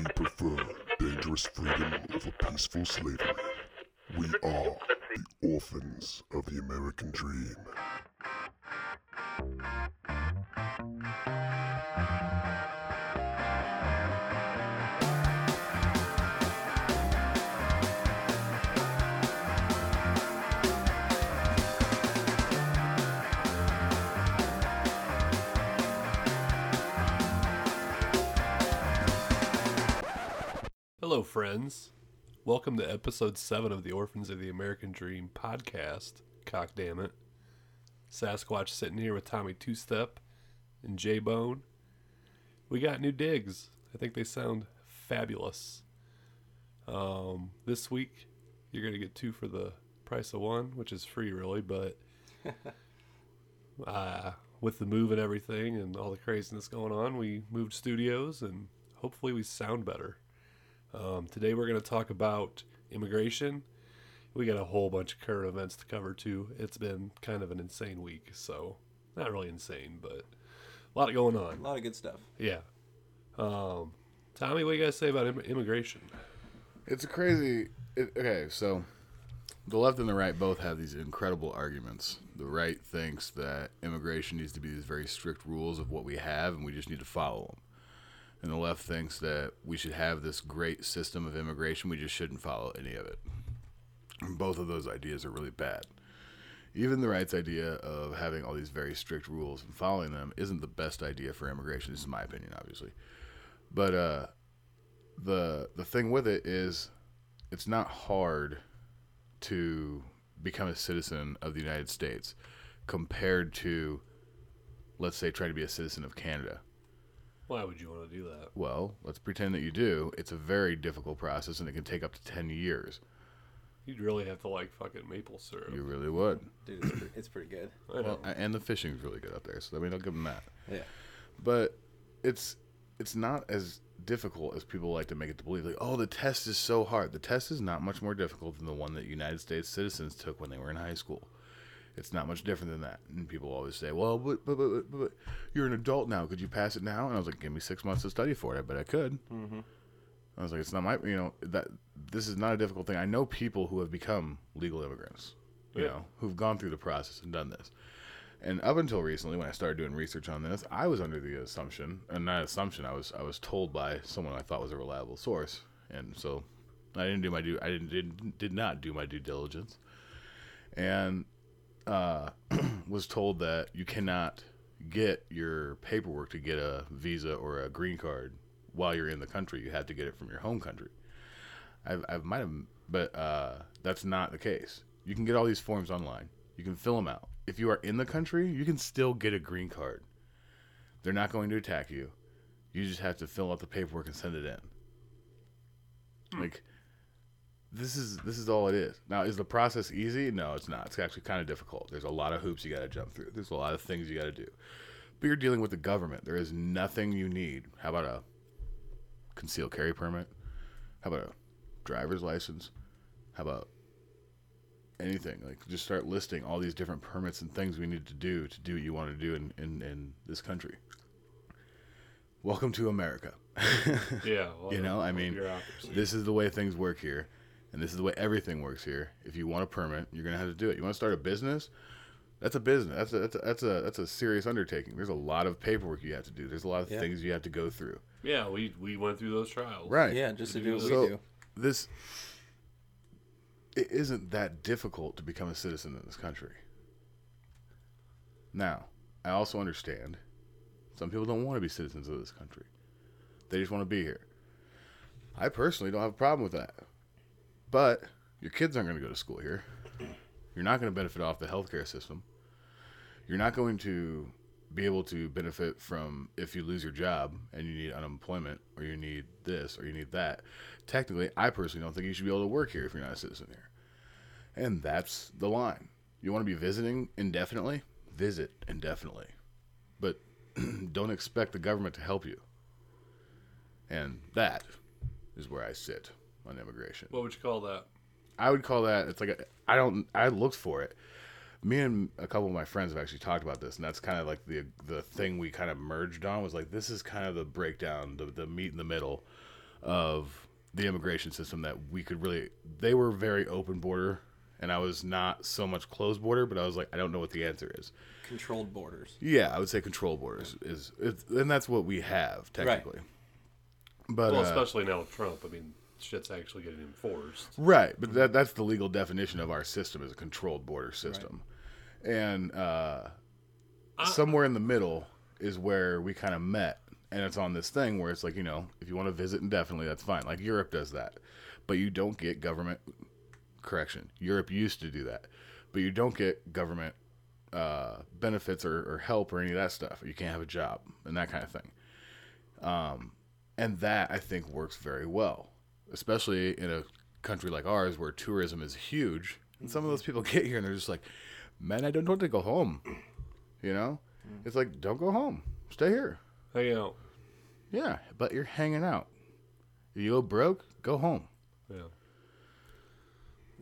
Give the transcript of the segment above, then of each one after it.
We prefer dangerous freedom over peaceful slavery. We are the orphans of the American dream. Welcome to episode 7 of the Orphans of the American Dream podcast. Cock damn it. Sasquatch sitting here with Tommy Two Step and J Bone. We got new digs. I think they sound fabulous. Um, this week, you're going to get two for the price of one, which is free, really, but uh, with the move and everything and all the craziness going on, we moved studios and hopefully we sound better. Um, today we're going to talk about immigration. We got a whole bunch of current events to cover too. It's been kind of an insane week, so not really insane, but a lot going on. A lot of good stuff. Yeah. Um, Tommy, what do you guys say about Im- immigration? It's a crazy. It, okay, so the left and the right both have these incredible arguments. The right thinks that immigration needs to be these very strict rules of what we have, and we just need to follow them. And the left thinks that we should have this great system of immigration. We just shouldn't follow any of it. And both of those ideas are really bad. Even the right's idea of having all these very strict rules and following them isn't the best idea for immigration. This is my opinion, obviously. But uh, the the thing with it is it's not hard to become a citizen of the United States compared to let's say trying to be a citizen of Canada. Why would you want to do that? Well, let's pretend that you do. It's a very difficult process and it can take up to 10 years. You'd really have to like fucking maple syrup. You really would. Dude, it's pretty, it's pretty good. I know. Well, and the fishing's really good up there. So I mean, I'll give them that. Yeah. But it's it's not as difficult as people like to make it to believe. Like, oh, the test is so hard. The test is not much more difficult than the one that United States citizens took when they were in high school. It's not much different than that. And people always say, well, but, but, but, but, but you're an adult now. Could you pass it now? And I was like, give me six months to study for it. I bet I could. Mm-hmm. I was like, it's not my, you know, that this is not a difficult thing. I know people who have become legal immigrants, you Yeah. know, who've gone through the process and done this. And up until recently, when I started doing research on this, I was under the assumption, and not assumption, I was I was told by someone I thought was a reliable source, and so I didn't do my due I didn't did, did not do my due diligence, and uh, was told that you cannot get your paperwork to get a visa or a green card while you're in the country. You have to get it from your home country. I might have, but uh, that's not the case. You can get all these forms online. You can fill them out. If you are in the country, you can still get a green card. They're not going to attack you. You just have to fill out the paperwork and send it in. Like this is this is all it is. Now, is the process easy? No, it's not. It's actually kind of difficult. There's a lot of hoops you got to jump through. There's a lot of things you got to do. But you're dealing with the government. There is nothing you need. How about a concealed carry permit? How about a driver's license? How about anything? Like just start listing all these different permits and things we need to do to do what you want to do in, in, in this country. Welcome to America. yeah. well, You know, I mean, this is the way things work here, and this is the way everything works here. If you want a permit, you're gonna have to do it. You want to start a business? That's a business. That's a, that's a that's a that's a serious undertaking. There's a lot of paperwork you have to do. There's a lot of Yeah. things you have to go through. yeah, we we went through those trials. Right. Yeah, just to To do do what we So do. this it isn't that difficult to become a citizen in this country. Now, I also understand some people don't want to be citizens of this country. They just want to be here. I personally don't have a problem with that. But your kids aren't going to go to school here. You're not going to benefit off the healthcare system. You're not going to be able to benefit from if you lose your job and you need unemployment or you need this or you need that. Technically, I personally don't think you should be able to work here if you're not a citizen here. And that's the line. You want to be visiting indefinitely? Visit indefinitely. But don't expect the government to help you. And that is where I sit on immigration. What would you call that? I would call that it's like a, I don't I looked for it. Me and a couple of my friends have actually talked about this, and that's kind of like the the thing we kind of merged on was like this is kind of the breakdown, the the meat in the middle of the immigration system that we could really. They were very open border, and I was not so much closed border, but I was like, I don't know what the answer is. Controlled borders. Yeah, I would say control borders is, is and that's what we have technically. But Well, uh, especially now with Trump. I mean, shit's actually getting enforced. Right, but that that's the legal definition of our system is a controlled border system. And uh, somewhere in the middle is where we kind of met. And it's on this thing where it's like, you know, if you want to visit indefinitely, that's fine. Like Europe does that. But you don't get government correction. Europe used to do that. But you don't get government uh, benefits or, or help or any of that stuff. You can't have a job and that kind of thing. Um, and that I think works very well, especially in a country like ours where tourism is huge. And some of those people get here and they're just like, man, I don't want to go home. You know? It's like, don't go home. Stay here. Hang out. Yeah, but you're hanging out. If you go broke, go home. Yeah.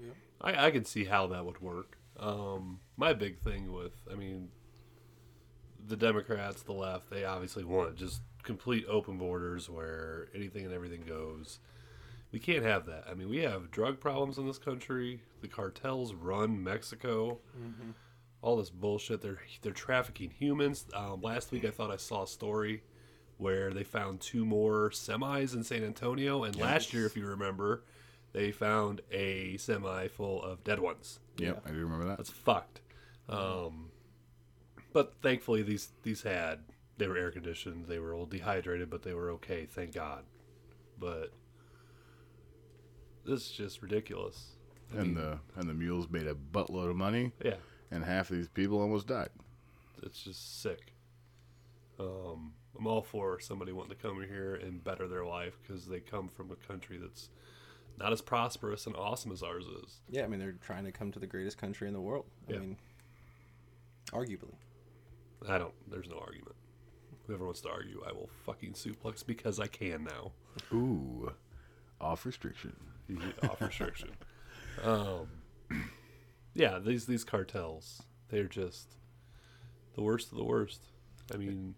yeah. I, I can see how that would work. Um, my big thing with, I mean, the Democrats, the left, they obviously want just complete open borders where anything and everything goes. We can't have that. I mean, we have drug problems in this country. The cartels run Mexico. All this bullshit. They're they're trafficking humans. Um, last week, I thought I saw a story where they found two more semis in San Antonio, and last year, if you remember, they found a semi full of dead ones. Yep, I do remember that. That's fucked. Um, but thankfully, these these had they were air conditioned. They were all dehydrated, but they were okay. Thank God. But this is just ridiculous. I and mean, the and the mules made a buttload of money, yeah, and half of these people almost died. it's just sick. Um, I'm all for somebody wanting to come here and better their life because they come from a country that's not as prosperous and awesome as ours is. Yeah, I mean they're trying to come to the greatest country in the world. I Yeah. mean, arguably. I don't. There's no argument. Whoever wants to argue, I will fucking suplex because I can now. Ooh, off restriction. You get off restriction. Um, yeah, these these cartels, they're just the worst of the worst. I mean,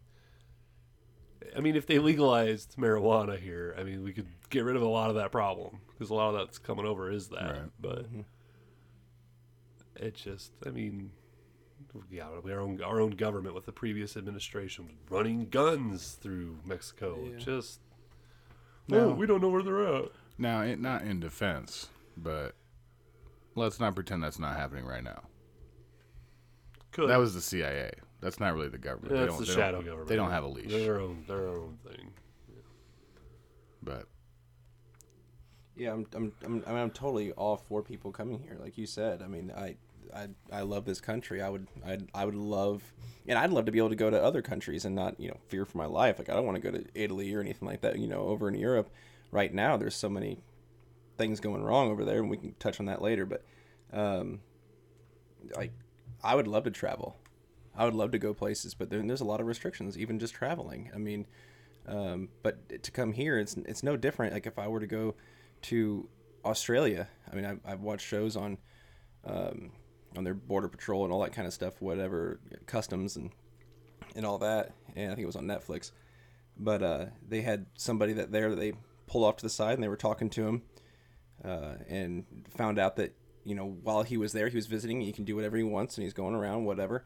I mean, if they legalized marijuana here, I mean, we could get rid of a lot of that problem because a lot of that's coming over is that. Right. But it just, I mean, we our own our own government with the previous administration was running guns through Mexico. Yeah. Just No. no, we don't know where they're at. Now, it, not in defense, but let's not pretend that's not happening right now. Could That was the CIA. That's not really the government. Yeah, they don't, the they shadow don't, government. They don't have a leash. They're their own, their own thing. But Yeah, I'm, I'm, I'm, I mean, I'm totally all for people coming here, like you said. I mean, I, I, I love this country. I would, I, I would love, and I'd love to be able to go to other countries and not, you know, fear for my life. Like I don't want to go to Italy or anything like that. You know, over in Europe, right now, there's so many things going wrong over there, and we can touch on that later. But, um, like, I would love to travel. I would love to go places, but then there's a lot of restrictions, even just traveling. I mean, um, but to come here, it's it's no different. Like if I were to go to Australia, I mean, I've, I've watched shows on um, on their border patrol and all that kind of stuff, whatever customs and and all that. And I think it was on Netflix. But uh, they had somebody that there that they pulled off to the side and they were talking to him, uh, and found out that you know while he was there, he was visiting. He can do whatever he wants, and he's going around whatever.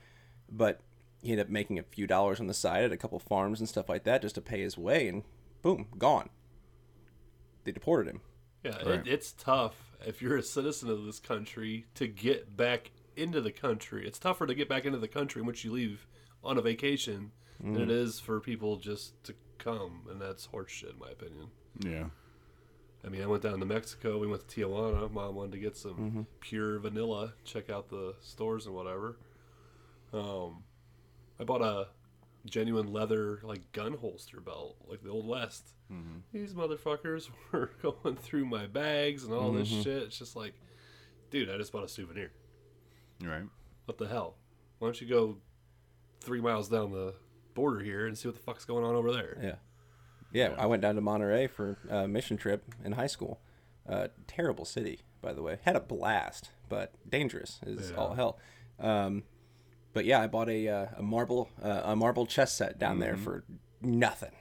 But he ended up making a few dollars on the side at a couple farms and stuff like that just to pay his way, and boom, gone. They deported him. Yeah, Right. it, it's tough if you're a citizen of this country to get back into the country. It's tougher to get back into the country once you leave on a vacation than it is for people just to come, and that's horseshit, in my opinion. Yeah, I mean, I went down to Mexico. We went to Tijuana. Mom wanted to get some mm-hmm. pure vanilla. Check out the stores and whatever. Um, I bought a genuine leather like gun holster belt, like the old west. Mm-hmm. These motherfuckers were going through my bags and all this mm-hmm. shit. It's just like, dude, I just bought a souvenir. right. What the hell? Why don't you go three miles down the border here and see what the fuck's going on over there? Yeah. Yeah, I went down to Monterrey for a mission trip in high school. Uh, terrible city, by the way. Had a blast, but dangerous is Yeah. all hell. Um, but yeah, I bought a uh, a marble uh, a marble chess set down there Mm-hmm. for nothing.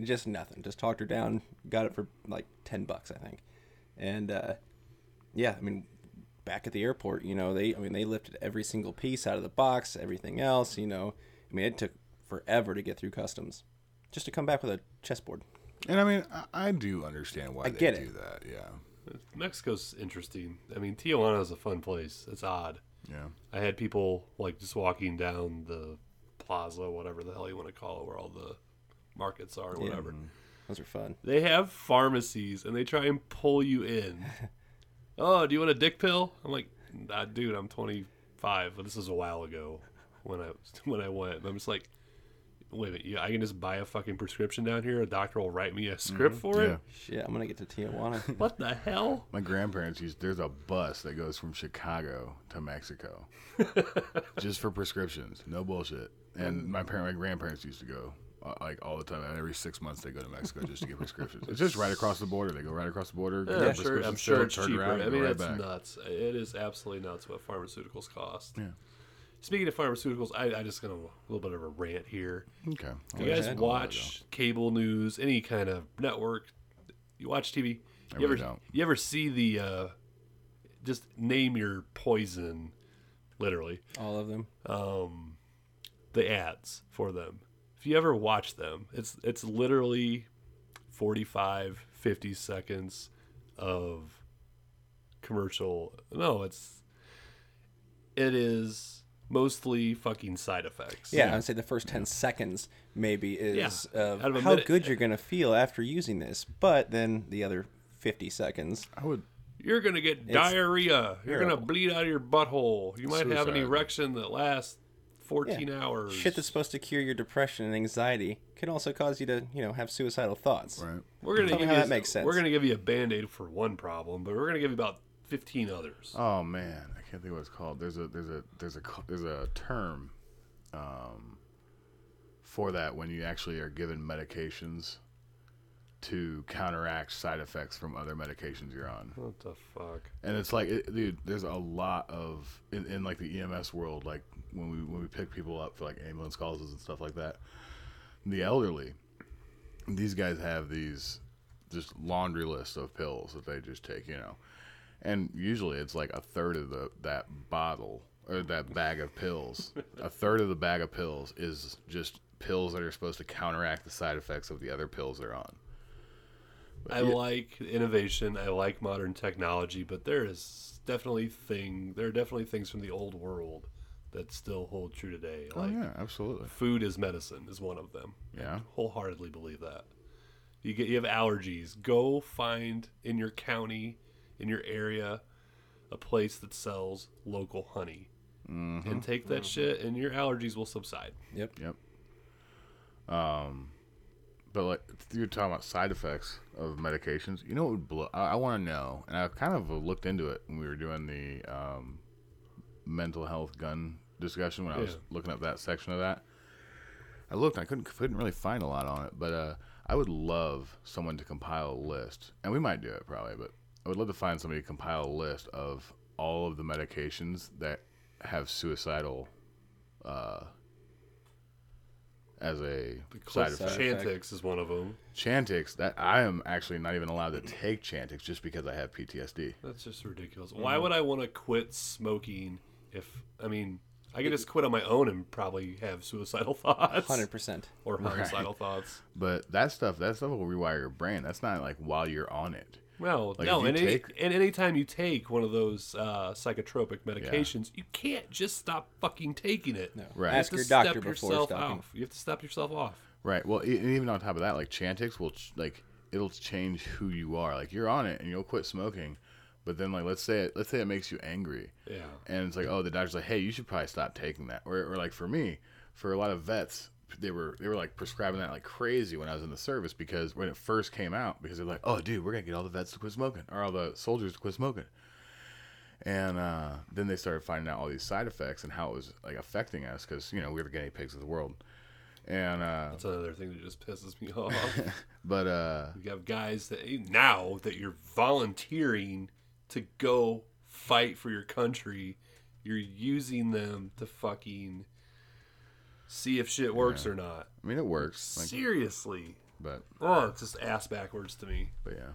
just nothing. Just talked her down. Got it for like ten bucks, I think. And uh, yeah, I mean, back at the airport, you know, they I mean they lifted every single piece out of the box, everything else. You know, I mean it took forever to get through customs, just to come back with a chessboard. And I mean, I, I do understand why I they get do it. that. Yeah, Mexico's interesting. I mean, Tijuana is a fun place. It's odd. yeah. I had people like just walking down the plaza, whatever the hell you want to call it, where all the markets are, or whatever. Mm-hmm. Those are fun. They have pharmacies and they try and pull you in. oh, do you want a dick pill? I'm like, nah, dude, I'm 25. But this is a while ago when I when I went. And I'm just like, wait a minute, yeah, I can just buy a fucking prescription down here. A doctor will write me a script for Yeah. it. Shit, I'm gonna get to Tijuana. What the hell? My grandparents used. There's a bus that goes from Chicago to Mexico, just for prescriptions. No bullshit. And my parent, my grandparents used to go uh, like all the time. Every six months they go to Mexico just to get prescriptions. It's just right across the border. They go right across the border. Yeah, their I'm sure, I'm sure it's cheaper. around, I mean, go right it's back. nuts. It is absolutely nuts what pharmaceuticals cost. Yeah. Speaking of pharmaceuticals, I, I just got a little bit of a rant here. Okay. You guys ahead. watch cable news, any kind of network? You watch TV? I you really ever don't. you ever see the uh, just name your poison, literally All of them. um, the ads for them. If you ever watch them, it's it's literally 45, 50 seconds of commercial. No, it's it is mostly fucking side effects. Yeah, I'd say the first 10 seconds maybe is Yeah, of out of a how minute. good you're going to feel after using this. But then the other 50 seconds, I would. You're gonna get diarrhea. You're gonna terrible. bleed out of your butthole. You might have an Suicide. erection that lasts 14 hours. shit that's supposed to cure your depression and anxiety can also cause you to, you know, have suicidal thoughts. Right. we're gonna Tell me give how you that makes sense. We're gonna give you a band aid for one problem, but we're gonna give you about 15 others. Oh man, I can't think what it's called. There's a there's a there's a there's a term um, for that when you actually are given medications to counteract side effects from other medications you're on. What the fuck? And it's like, it, dude, there's a lot of in, in like the EMS world, like when we when we pick people up for like ambulance calls and stuff like that. The elderly, these guys have these just laundry list of pills that they just take, you know, and usually it's like a third of the that bottle or that bag of pills. a third of the bag of pills is just pills that are supposed to counteract the side effects of the other pills they're on. I like innovation. I like modern technology, but there is definitely thing. There are definitely things from the old world that still hold true today. Oh Like yeah, absolutely. food is medicine is one of them. Yeah. wholeheartedly believe that. You get you have allergies. Go find in your county, in your area, a place that sells local honey, and take that shit, and your allergies will subside. Yep. Yep. Um, but like you're talking about side effects of medications. You know what would blow? I, I want to know, and I kind of looked into it when we were doing the um, mental health gun discussion when I was looking up that section of that. I looked, I couldn't couldn't really find a lot on it, but uh, I would love someone to compile a list, and we might do it probably, but I would love to find somebody to compile a list of all of the medications that have suicidal uh, as a side side effect. effect. Chantix is one of them. Chantix, that I am actually not even allowed to take Chantix just because I have PTSD. That's just ridiculous. Why would I want to quit smoking if I mean I could just quit on my own and probably have suicidal thoughts 100%. or homicidal thoughts. But that stuff, that stuff will rewire your brain. That's not like while you're on it. Well, Like, no, if you and, any, take- and anytime you take one of those uh, psychotropic medications, you can't just stop fucking taking it. No. Right. You Ask have to your step doctor before yourself stopping. off. You have to stop yourself off. Right. Well, e- and even on top of that, like Chantix will ch- like it'll change who you are. Like you're on it and you'll quit smoking, but then like let's say it, let's say it makes you angry. Yeah. and it's like, oh, the doctor's like, hey, you should probably stop taking that. Or, or like for me, for a lot of vets, they were they were like prescribing that like crazy when I was in the service because when it first came out, because they're like, oh, dude, we're gonna get all the vets to quit smoking or all the soldiers to quit smoking. And uh, then they started finding out all these side effects and how it was like affecting us because you know we were the guinea pigs of the world. And uh, That's another thing that just pisses me off. but uh, you have guys that now that you're volunteering to go fight for your country, you're using them to fucking see if shit works or not. I mean, it works. Like, Seriously. But Oh, it's just ass backwards to me. but yeah,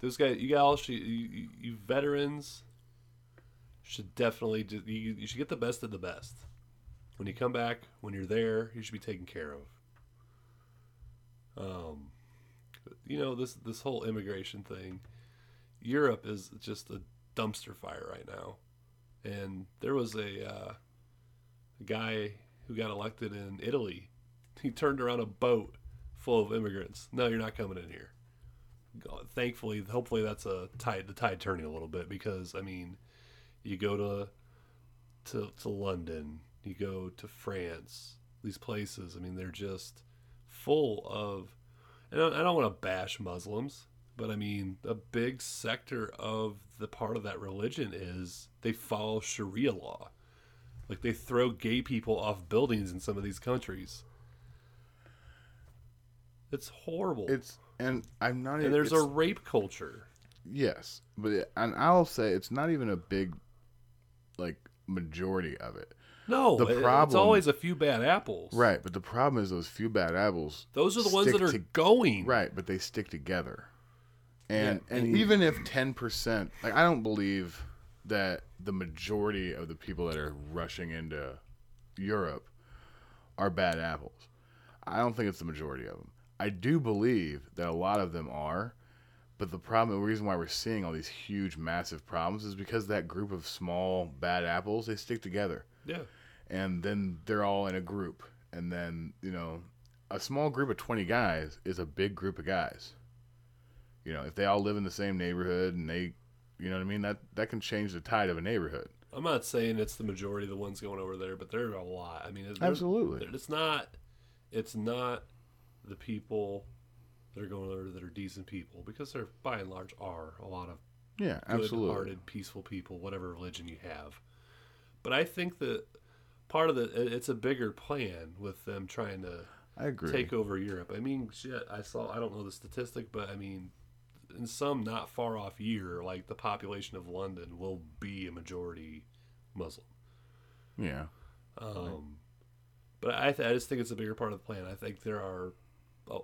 Those guys, you all you, you, you veterans should definitely just, you, you should get the best of the best. When you come back, when you're there, you should be taken care of. Um, you know this this whole immigration thing. Europe is just a dumpster fire right now, and there was a, uh, a guy who got elected in Italy. He turned around a boat full of immigrants. No, you're not coming in here thankfully, hopefully that's a tide the tide turning a little bit because I mean, you go to to to London, you go to France, these places. I mean, they're just full of. And I don't want to bash Muslims, but I mean, a big sector of the part of that religion is they follow Sharia law. Like they throw gay people off buildings in some of these countries. It's horrible. it's and I'm not. and there's a rape culture. yes, but it, and I'll say it's not even a big like majority of it. No, The problem, it's always a few bad apples. Right, but the problem is those few bad apples. Those are the ones that are to- going. Right, but they stick together. And Yeah, and and- even if ten percent, like I don't believe that the majority of the people that are rushing into Europe are bad apples. I don't think it's the majority of them. I do believe that a lot of them are, but the problem, the reason why we're seeing all these huge, massive problems is because that group of small bad apples they stick together Yeah. and then they're all in a group and then you know a small group of 20 guys is a big group of guys you know if they all live in the same neighborhood and they you know what i mean that that can change the tide of a neighborhood I'm not saying it's the majority of the ones going over there, but there are a lot. I mean, it's, Absolutely. It's not. It's not the people that are going over that are decent people because there, by and large, are a lot of yeah absolutely good-hearted, peaceful people, whatever religion you have. But I think that part of the it- it's a bigger plan with them trying to i agree take over Europe. I mean, shit, I saw, I don't know the statistic, but I mean, in some not far off year, like the population of London will be a majority Muslim. yeah Um, but I, th- I just think it's a bigger part of the plan. I think there are, oh,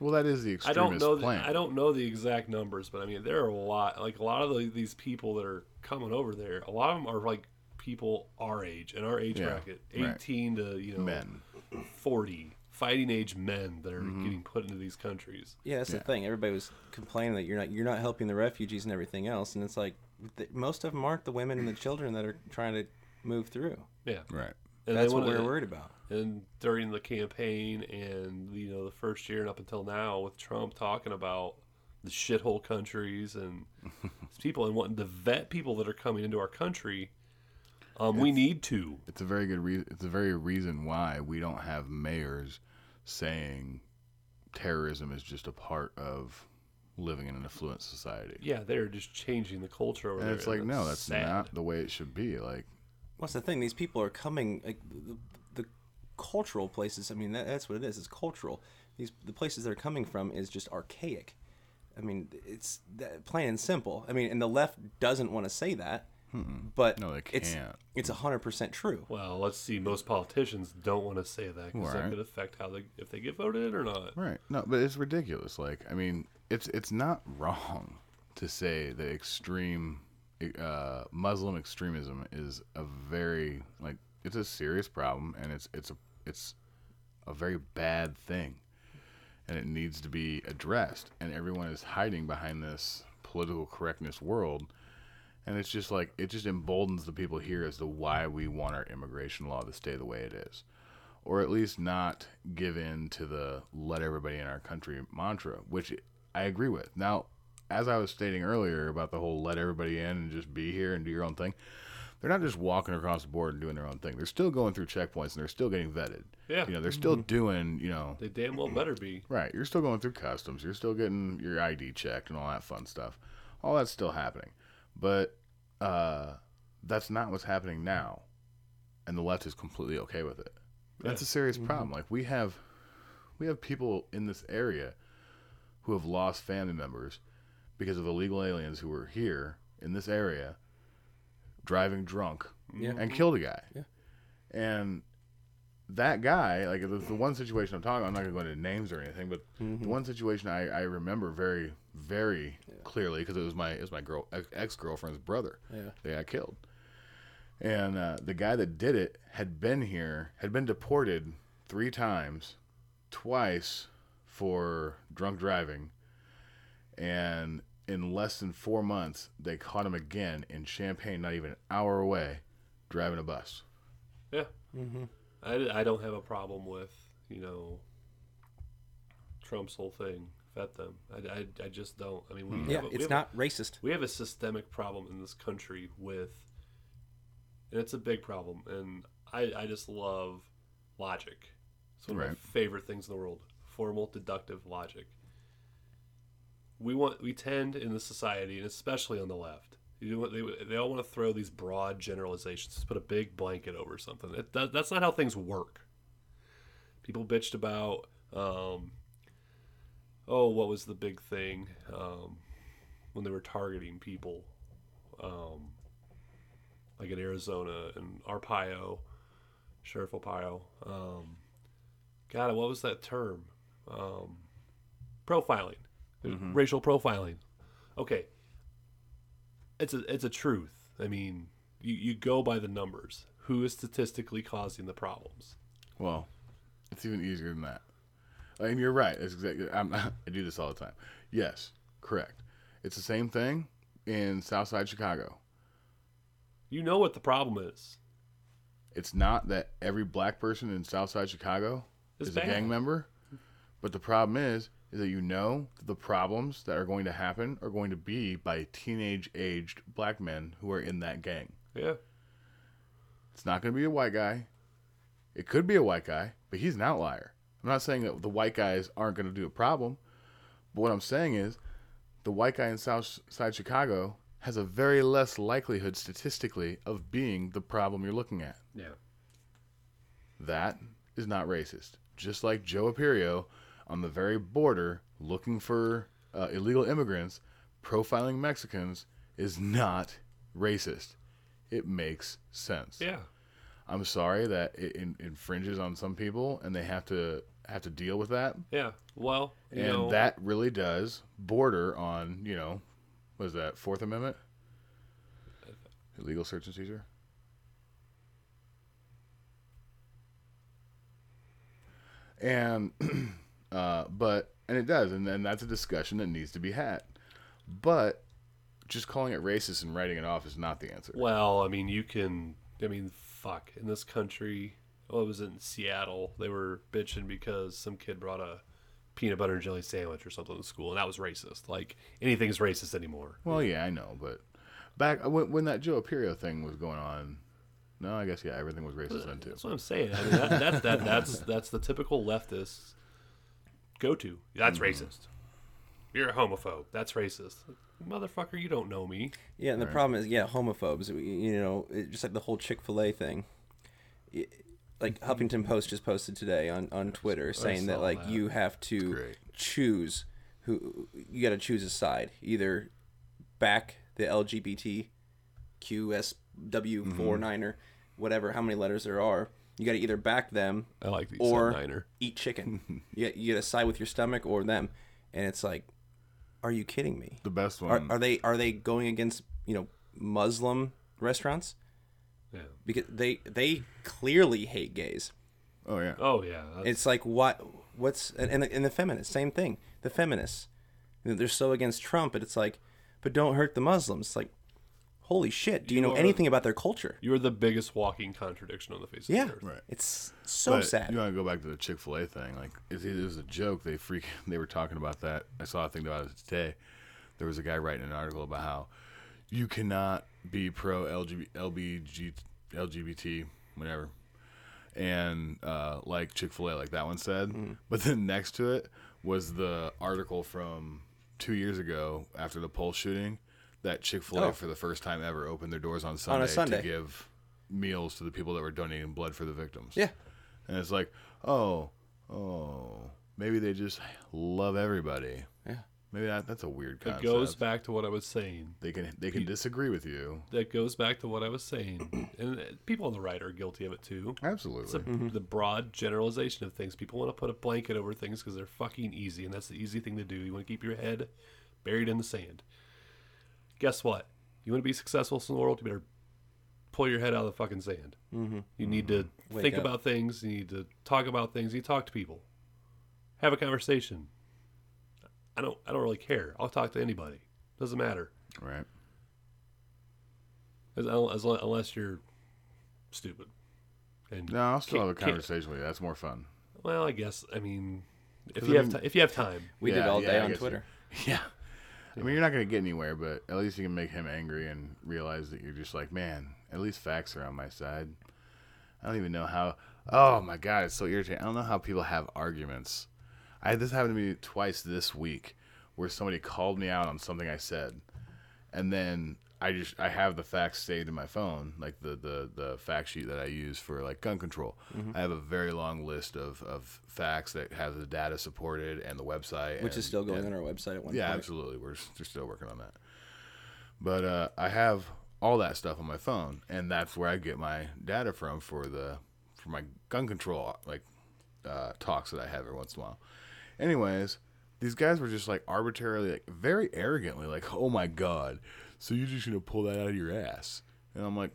well that is the I extremist don't know, the, plan I don't know the exact numbers, but I mean, there are a lot, like a lot of the, these people that are coming over there, a lot of them are like people our age and our age Yeah, bracket, right. 18 to, you know, men 40 fighting age men that are Mm-hmm. getting put into these countries. Yeah, that's Yeah. the thing. Everybody was complaining that you're not you're not helping the refugees and everything else, and it's like th- most of them aren't the women and the children that are trying to move through. Yeah. right And That's what we're worried about. And during the campaign and you know the first year and up until now with Trump talking about the shithole countries and people and wanting to vet people that are coming into our country, um, we need to. it's a very good reason it's a very reason why we don't have mayors saying terrorism is just a part of living in an affluent society Yeah, they're just changing the culture over and there. it's like no that's sad. not the way it should be like What's the thing? These people are coming like the, the cultural places. I mean, that, that's what it is. It's cultural. These the places they're coming from is just archaic. I mean, it's that, plain and simple. I mean, and the left doesn't want to say that, but No, they it's can't. it's hundred percent true. Well, let's see. Most politicians don't want to say that because Right. that could affect how they if they get voted in or not. Right. No, but it's ridiculous. Like, I mean, it's it's not wrong to say that extreme uh, Muslim extremism is a very like it's a serious problem, and it's it's a it's a very bad thing, and it needs to be addressed. And everyone is hiding behind this political correctness world. And it's just like it just emboldens the people here as to why we want our immigration law to stay the way it is or at least not give in to the let everybody in our country mantra, which I agree with. Now, as I was stating earlier about the whole let everybody in and just be here and do your own thing, they're not just walking across the board and doing their own thing. They're still going through checkpoints and they're still getting vetted. Yeah. You know, they're still mm-hmm. doing, you know, They damn well better be. Right. You're still going through customs. You're still getting your ID checked and all that fun stuff. All that's still happening. But uh, that's not what's happening now. And the left is completely okay with it. That's a serious problem. Like we have we have people in this area who have lost family members because of illegal aliens who were here in this area driving drunk Yeah. and killed a guy. Yeah. And that guy, like the, the one situation I'm talking, I'm not gonna go into names or anything, but the one situation I, I remember very very clearly because it was my it was my girl ex girlfriend's brother. Yeah. they got killed, and uh, the guy that did it had been here, had been deported three times, twice for drunk driving, and in less than four months they caught him again in Champaign, not even an hour away, driving a bus. Yeah. Mm-hmm. I, I don't have a problem with, you know, Trump's whole thing. Vet them. I, I, I just don't. I mean, we hmm. Yeah, have a, we it's have a- not racist. we have a systemic problem in this country with, and it's a big problem. And I, I just love logic. It's one of my favorite things in the world. Formal deductive logic. We want we tend in the society, and especially on the left, you know, they they all want to throw these broad generalizations, just put a big blanket over something. It, that, that's not how things work. People bitched about, um, oh, what was the big thing? Um, when they were targeting people, um, like in Arizona and Arpaio, Sheriff Arpaio. Um, God, what was that term? Um, profiling, racial profiling. Okay, it's a it's a truth. I mean, you, you go by the numbers. Who is statistically causing the problems? Well, it's even easier than that. And you're right. It's exactly. I'm, I do this all the time. Yes, correct. It's the same thing in Southside Chicago. You know what the problem is. It's not that every black person in Southside Chicago It's is a gang member, but the problem is is that you know that the problems that are going to happen are going to be by teenage aged black men who are in that gang. Yeah. It's not going to be a white guy. It could be a white guy, but he's an outlier. I'm not saying that the white guys aren't going to do a problem, but what I'm saying is the white guy in South Side Chicago has a very less likelihood statistically of being the problem you're looking at. Yeah. That is not racist. Just like Joe Arpaio on the very border looking for uh, illegal immigrants, profiling Mexicans is not racist. It makes sense. Yeah. I'm sorry that it in, infringes on some people and they have to have to deal with that. Yeah. Well, and know, that really does border on, you know, what is that, Fourth Amendment? Illegal search and seizure? And, uh, but, and it does, and then that's a discussion that needs to be had. But just calling it racist and writing it off is not the answer. Well, I mean, you can. I mean, fuck. In this country, well, it was in Seattle. They were bitching because some kid brought a peanut butter and jelly sandwich or something to school, and that was racist. Like anything's racist anymore. Well, yeah, I know, but back when, when that Joe Arpaio thing was going on, no, I guess yeah, everything was racist then too. That's what I'm saying. I mean, that, that, that that's that's the typical leftist go to. That's Mm-hmm. racist. You're a homophobe. That's racist. Motherfucker, you don't know me. Yeah, and the problem is, yeah, homophobes. You know, just like the whole Chick Fil A thing. It- like Huffington Post just posted today on on Twitter saying that like that. you have to great. choose who you got to choose a side. Either back the LGBT QSW four niner, whatever, how many letters there are. You got to either back them I like the or niner. eat chicken. you, you got to side with your stomach or them, and it's like, are you kidding me? The best Are, one. are they are they going against you know Muslim restaurants Yeah. because they they clearly hate gays. oh yeah. Oh yeah. That's, It's like what what's and and the, and the feminists same thing. The feminists you know, they're so against Trump, but it's like, but don't hurt the Muslims. It's like, holy shit! Do you, You know are- anything about their culture? you're the biggest walking contradiction on the face Yeah, of the earth. Right. it's so But sad. You want to go back to the Chick Fil A thing? Like, it, it was a joke. They freak. They were talking about that. I saw a thing about it today. There was a guy writing an article about how you cannot be pro LGBT, LGBT, whatever, and uh, like Chick Fil A, like that one said. Mm-hmm. But then next to it was the article from two years ago after the Pulse shooting that Chick Fil A Oh. for the first time ever opened their doors on Sunday, a Sunday. to give meals to the people that were donating blood for the victims. yeah, And it's like, oh, oh, maybe they just love everybody. Yeah. Maybe that, that's a weird concept. It goes back to what I was saying. They can they can disagree with you. That goes back to what I was saying, and uh, people on the right are guilty of it too. It's Absolutely. a, the broad generalization of things. People want to put a blanket over things because they're fucking easy, and that's the easy thing to do. You want to keep your head buried in the sand. Guess what? You want to be successful in the world, you better pull your head out of the fucking sand. Mm-hmm. You need to Wake think up. about things. You need to talk about things. You talk to people. Have a conversation. I don't. I don't really care. I'll talk to anybody. Doesn't matter. right. As, as, unless you're stupid. And No, I'll still have a conversation with you. That's more fun. Well, I guess. I mean, if 'Cause you I have mean- ti if you have time, We did all yeah, day I on guess Twitter. Yeah. I mean, you're not going to get anywhere, but at least you can make him angry and realize that you're just like, man, at least facts are on my side. I don't even know how. Oh my God, it's so irritating. I don't know how people have arguments. I had this happen to me twice this week where somebody called me out on something I said. And then I just I have the facts saved in my phone, like the the, the fact sheet that I use for like gun control. I have a very long list of, of facts that have the data supported and the website, Which and- is still going and- on our website at one yeah, point. absolutely. We're, we're still working on that. But uh, I have all that stuff on my phone, and that's where I get my data from for the for my gun control like uh, talks that I have every once in a while. Anyways, these guys were just like arbitrarily, like very arrogantly, like, "Oh my god, so you're just gonna pull that out of your ass?" And I'm like,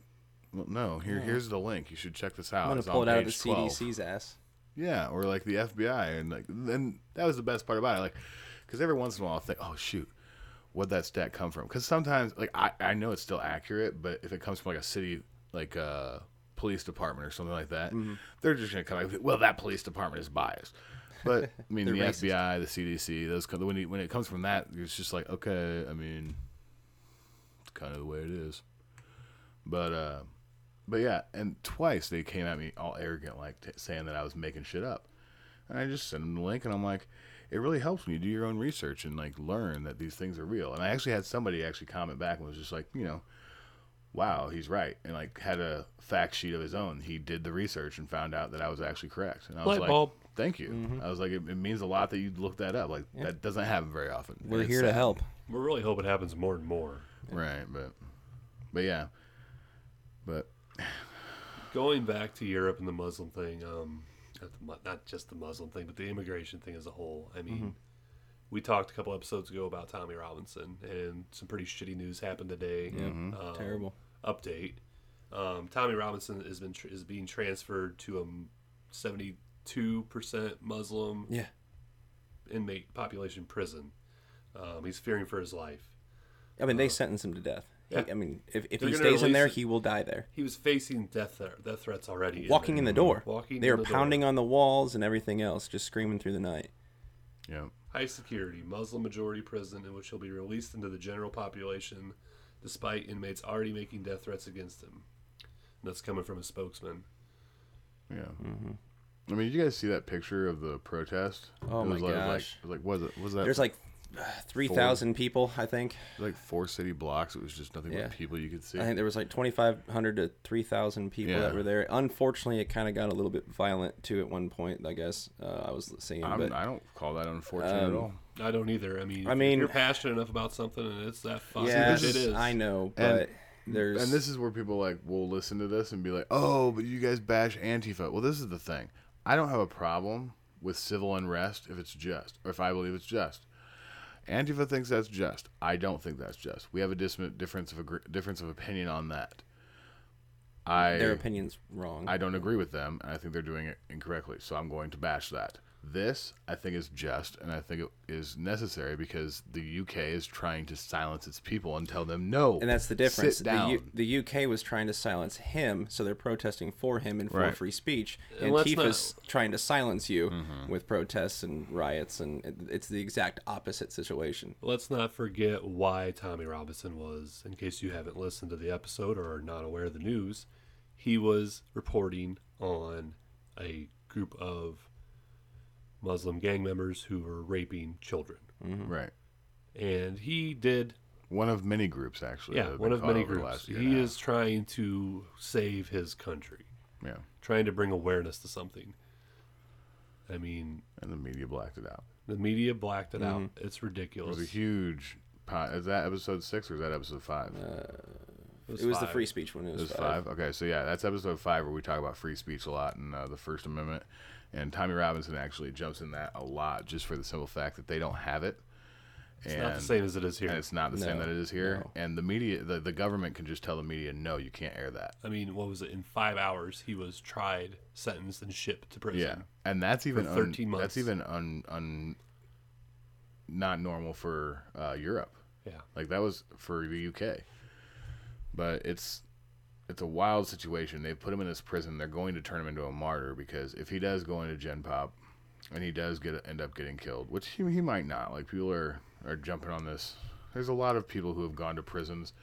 well, "No, here here's the link. You should check this out. I'm gonna It's pull on it out of the 12." CDC's ass. Yeah, or like the FBI, and like then that was the best part about it, like because every once in a while I think, oh shoot, where'd that stat come from? Because sometimes like I I know it's still accurate, but if it comes from like a city like uh police department or something like that, they're just gonna come like, well that police department is biased. But I mean the racist. FBI, the CDC, those when you, when it comes from that, it's just like okay, I mean, kind of the way it is. But uh, but yeah, and twice they came at me all arrogant, like t- saying that I was making shit up. And I just sent them the link, and I'm like, it really helps when you do your own research and like learn that these things are real. And I actually had somebody actually comment back and was just like, you know, wow, he's right, and like had a fact sheet of his own. He did the research and found out that I was actually correct. And I was Light like, bulb. thank you. I was like, it, it means a lot that you looked that up. Like that doesn't happen very often. We're it's here to help. we really hope it happens more and more. Right, but but yeah, but Going back to Europe and the Muslim thing, um, not, the, not just the Muslim thing, but the immigration thing as a whole. I mean, we talked a couple episodes ago about Tommy Robinson, and some pretty shitty news happened today. Um, Terrible. update. Um, Tommy Robinson has been tr- is being transferred to a seventy-two percent Muslim Yeah. inmate population prison. Um, he's fearing for his life. I mean, they um, sentenced him to death. He- yeah. I mean, if, if They're he gonna stays in there, it. he will die there. He was facing death thre- death threats already. Walking in there. the door. Walking. they in were the pounding door. on the walls and everything else, just screaming through the night. yeah. high security Muslim majority prison in which he'll be released into the general population, despite inmates already making death threats against him. And that's coming from a spokesman. Yeah. Mm-hmm. I mean, did you guys see that picture of the protest? Oh it my was like, Like, gosh. it was like, was it? Was that? There's like uh, 3,000 people, I think. like four city blocks. It was just nothing Yeah. but people you could see. I think there was like 2,500 to 3,000 people Yeah. that were there. Unfortunately, it kind of got a little bit violent too at one point. I guess uh, I was seeing, I'm, but I don't call that unfortunate at Um, all. I don't either. I mean, I mean- you're passionate enough about something and it's that fucking yeah, it is. I know, And- but there's And this is where people like will listen to this and be like, "Oh, but you guys bash Antifa." Well, this is the thing. I don't have a problem with civil unrest if it's just, or if I believe it's just. Antifa thinks that's just. I don't think that's just. We have a dis- difference of agre- difference of opinion on that. I their opinion's wrong. I don't agree with them, and I think they're doing it incorrectly. So I'm going to bash that. This, I think, is just, and I think it is necessary because the UK is trying to silence its people and tell them no. and that's the difference. Sit The, down. U- the UK was trying to silence him, so they're protesting for him and for Right. free speech. And And let's Antifa's trying to silence you Mm-hmm. with protests and riots, and it's the exact opposite situation. Let's not forget why Tommy Robinson was, in case you haven't listened to the episode or are not aware of the news, he was reporting on a group of Muslim gang members who were raping children. Mm-hmm. right. And he did, One of many groups, actually. yeah, one of many groups. last year and He is trying to save his country, Yeah. trying to bring awareness to something. I mean, and the media blacked it out. the media blacked it out. Mm-hmm. It's ridiculous. It was a huge. po- Is that episode six or is that episode five? Uh, It was the free speech one. It It was, was five. Okay, so yeah, that's episode five where we talk about free speech a lot and uh, the First Amendment. And Tommy Robinson actually jumps in that a lot, just for the simple fact that they don't have it. It's and, not the same as it is here. and it's not the same that it is here. no. And the media, the, the government can just tell the media, no, you can't air that. I mean, what was it? In five hours, he was tried, sentenced, and shipped to prison. Yeah, and that's even un- 13 months. That's even un, un not normal for uh, Europe. Yeah. Like that was for the UK. But it's it's a wild situation. They put him in this prison. They're going to turn him into a martyr because if he does go into Gen Pop and he does get end up getting killed, which he, he might not. Like people are are jumping on this. There's a lot of people who have gone to prisons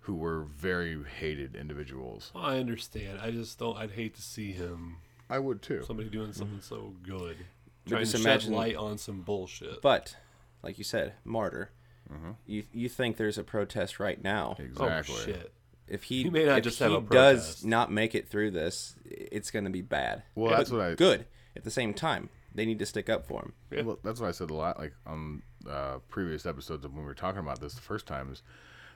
who were very hated individuals. Well, I understand. I just don't. I'd hate to see him. I would too. Somebody doing something so good, trying just to imagine- shed light on some bullshit. But, like you said, martyr. Mm-hmm. You you think there's a protest right now? Exactly. Oh shit! If he He may not if just he have a does not make it through this, it's going to be bad. Well, But that's what I good. At the same time, they need to stick up for him. Yeah. Well, that's what I said a lot, like on uh, previous episodes of when we were talking about this the first time. Is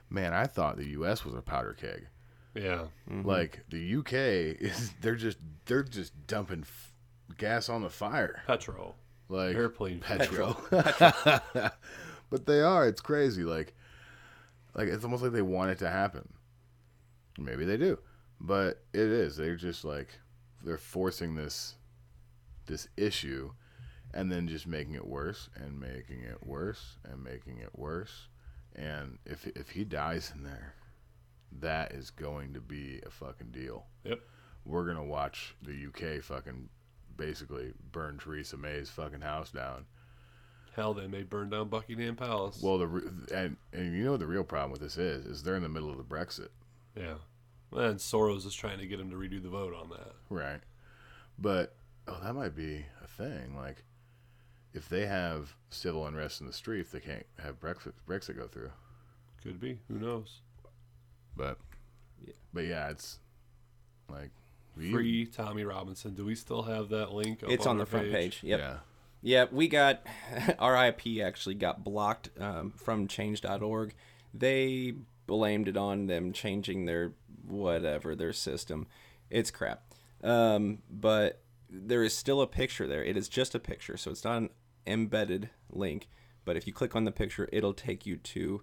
man, I thought the U.S. was a powder keg. Yeah. Like the U.K. is, they're just they're just dumping f- gas on the fire, Petrol. like Airplane petrol. but they are. It's crazy. Like, like it's almost like they want it to happen. Maybe they do, but it is. They're just like they're forcing this this issue and then just making it worse and making it worse and making it worse. And if if he dies in there, that is going to be a fucking deal. Yep. We're gonna watch the UK fucking basically burn Theresa May's fucking house down. Hell, they may burn down Buckingham Palace. Well, the re- and and you know what the real problem with this is is they're in the middle of the Brexit, yeah. And Soros is trying to get him to redo the vote on that. right? But oh, that might be a thing. Like, if they have civil unrest in the streets, they can't have Brexit Brexit go through. Could be. Who knows? But Yeah. but yeah, it's like we- Free Tommy Robinson. Do we still have that link? up It's on our the front page. Yep. Yeah, Yeah, we got our IP actually got blocked um, from change.org. They blamed it on them changing their whatever their system. It's crap. Um, but there is still a picture there. It is just a picture, so it's not an embedded link. But if you click on the picture, it'll take you to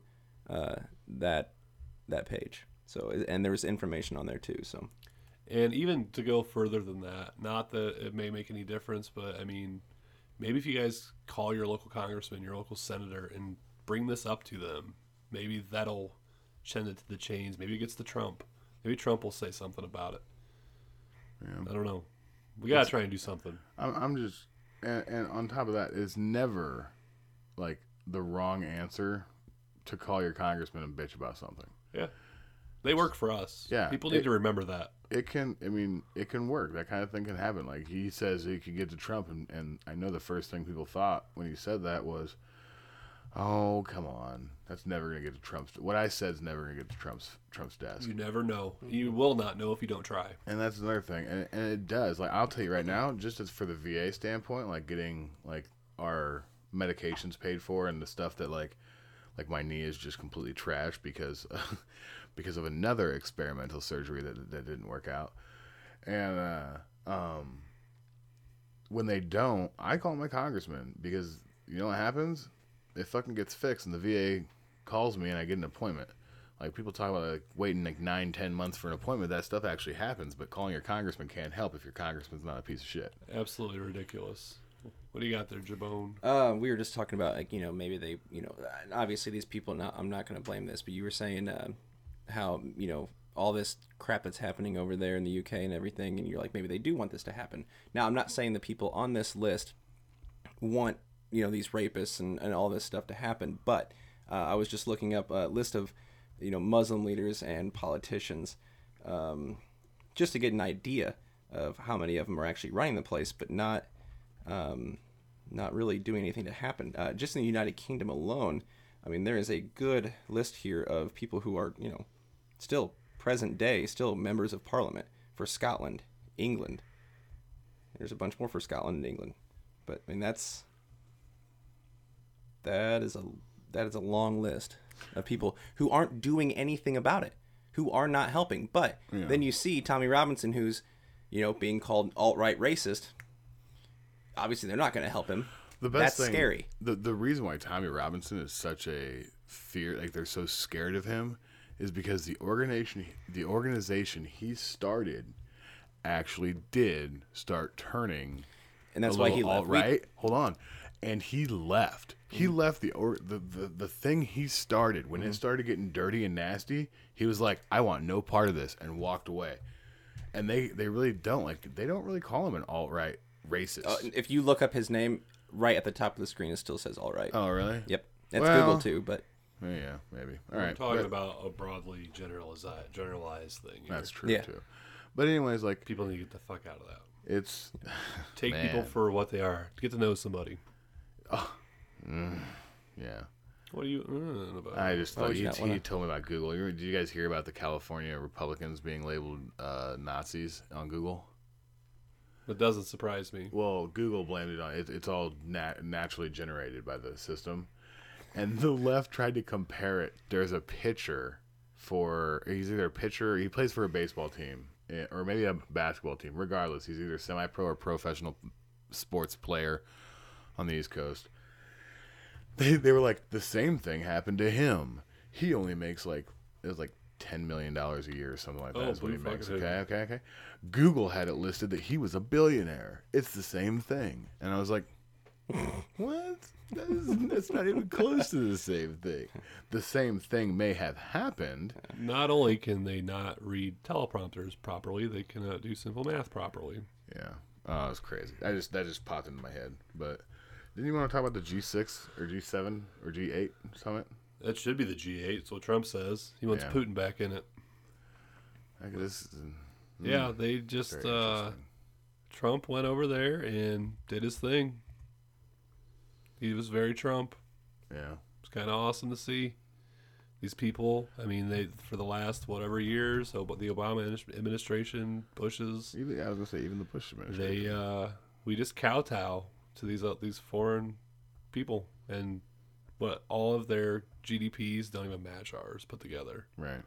uh, that that page. So and there's information on there too. So And even to go further than that, not that it may make any difference, but I mean, maybe if you guys call your local congressman, your local senator, and bring this up to them, maybe that'll send it to the chains. Maybe it gets to Trump. Maybe Trump will say something about it. I don't know. We gotta try and do something. I'm, I'm just and, and on top of that, it's never like the wrong answer to call your congressman and bitch about something. Yeah, they work for us. Yeah, people need it- to remember that. it can i mean it can work that kind of thing can happen like he says he could get to trump and, and i know the first thing people thought when he said that was oh come on that's never going to get to trump's what i said is never going to get to trump's trump's desk You never know. Mm-hmm. You will not know if you don't try. and that's another thing and, and it does like i'll tell you right now just as for the va standpoint like getting like our medications paid for and the stuff that like like my knee is just completely trashed because because of another experimental surgery that that didn't work out. And uh um when they don't i call my congressman because you know what happens? It fucking gets fixed and the va calls me and i get an appointment. Like people talk about like waiting like nine ten months for an appointment. That stuff actually happens but calling your congressman can't help if your congressman's not a piece of shit. Absolutely ridiculous. What do you got there, Jabone? Uh, we were just talking about like you know maybe they you know obviously these people not I'm not going to blame this but you were saying uh, how you know all this crap that's happening over there in the UK and everything and you're like maybe they do want this to happen now I'm not saying the people on this list want you know these rapists and, and all this stuff to happen but uh, I was just looking up a list of you know Muslim leaders and politicians um, just to get an idea of how many of them are actually running the place but not um, not really doing anything to happen. Uh, just in the United Kingdom alone, I mean, there is a good list here of people who are, you know, still present day, still members of Parliament for Scotland, England, There's a bunch more for Scotland and England, but I mean that's that is a that is a long list of people who aren't doing anything about it, who are not helping. But then you see Tommy Robinson, who's you know being called alt right racist. Obviously, they're not going to help him. The best That's thing, scary. The the reason why Tommy Robinson is such a fear, like they're so scared of him, is because the organization the organization he started actually did start turning. And that's why he left. We- alt-right. Hold on, and he left. He Mm-hmm. left the or the, the the thing he started when Mm-hmm. it started getting dirty and nasty. He was like, I want no part of this, and walked away. And they they really don't like they don't really call him an alt right racist. Uh, if you look up his name, right at the top of the screen, it still says all right. oh really? Yep, it's Well- Google too, but Yeah, yeah, maybe. All I'm right, talking but- about a broadly generalized generalized thing. here. That's true Yeah. too. But anyways, like People need to get the fuck out of that. it's Take people for what they are. Get to know somebody. yeah. What are you uh, about? I just Oh, thought you he, got he one. told me about Google. You- Did you guys hear about the California Republicans being labeled uh, Nazis on Google? It doesn't surprise me. Well, Google blamed it on it, it's all nat- naturally generated by the system, and the left tried to compare it. There's a pitcher for he's either a pitcher, he plays for a baseball team, eh, or maybe a basketball team. Regardless, he's either semi-pro or professional sports player on the East Coast. They they were like the same thing happened to him. He only makes like it was like ten million dollars a year or something like that. Oh, is what he makes. Okay, okay, okay. Google had it listed that he was a billionaire. It's the same thing, and I was like, what? That is, that's not even close to the same thing. The same thing may have happened. Not only can they not read teleprompters properly, they cannot do simple math properly. Yeah. Oh, it's crazy. I just that just popped into my head. But didn't you want to talk about the G6 or G7 or G8 summit? That should be the G8. It's what Trump says. He wants Yeah. Putin back in it. I guess. Yeah, they just uh. Trump went over there and did his thing. He was very Trump. Yeah. It's kind of awesome to see these people. I mean, they for the last whatever years, so but the Obama administration, Bush's, Even I was gonna say even the Bush administration. they uh, we just kowtow to these uh, these foreign people, and what all of their GDPs don't even match ours put together, right.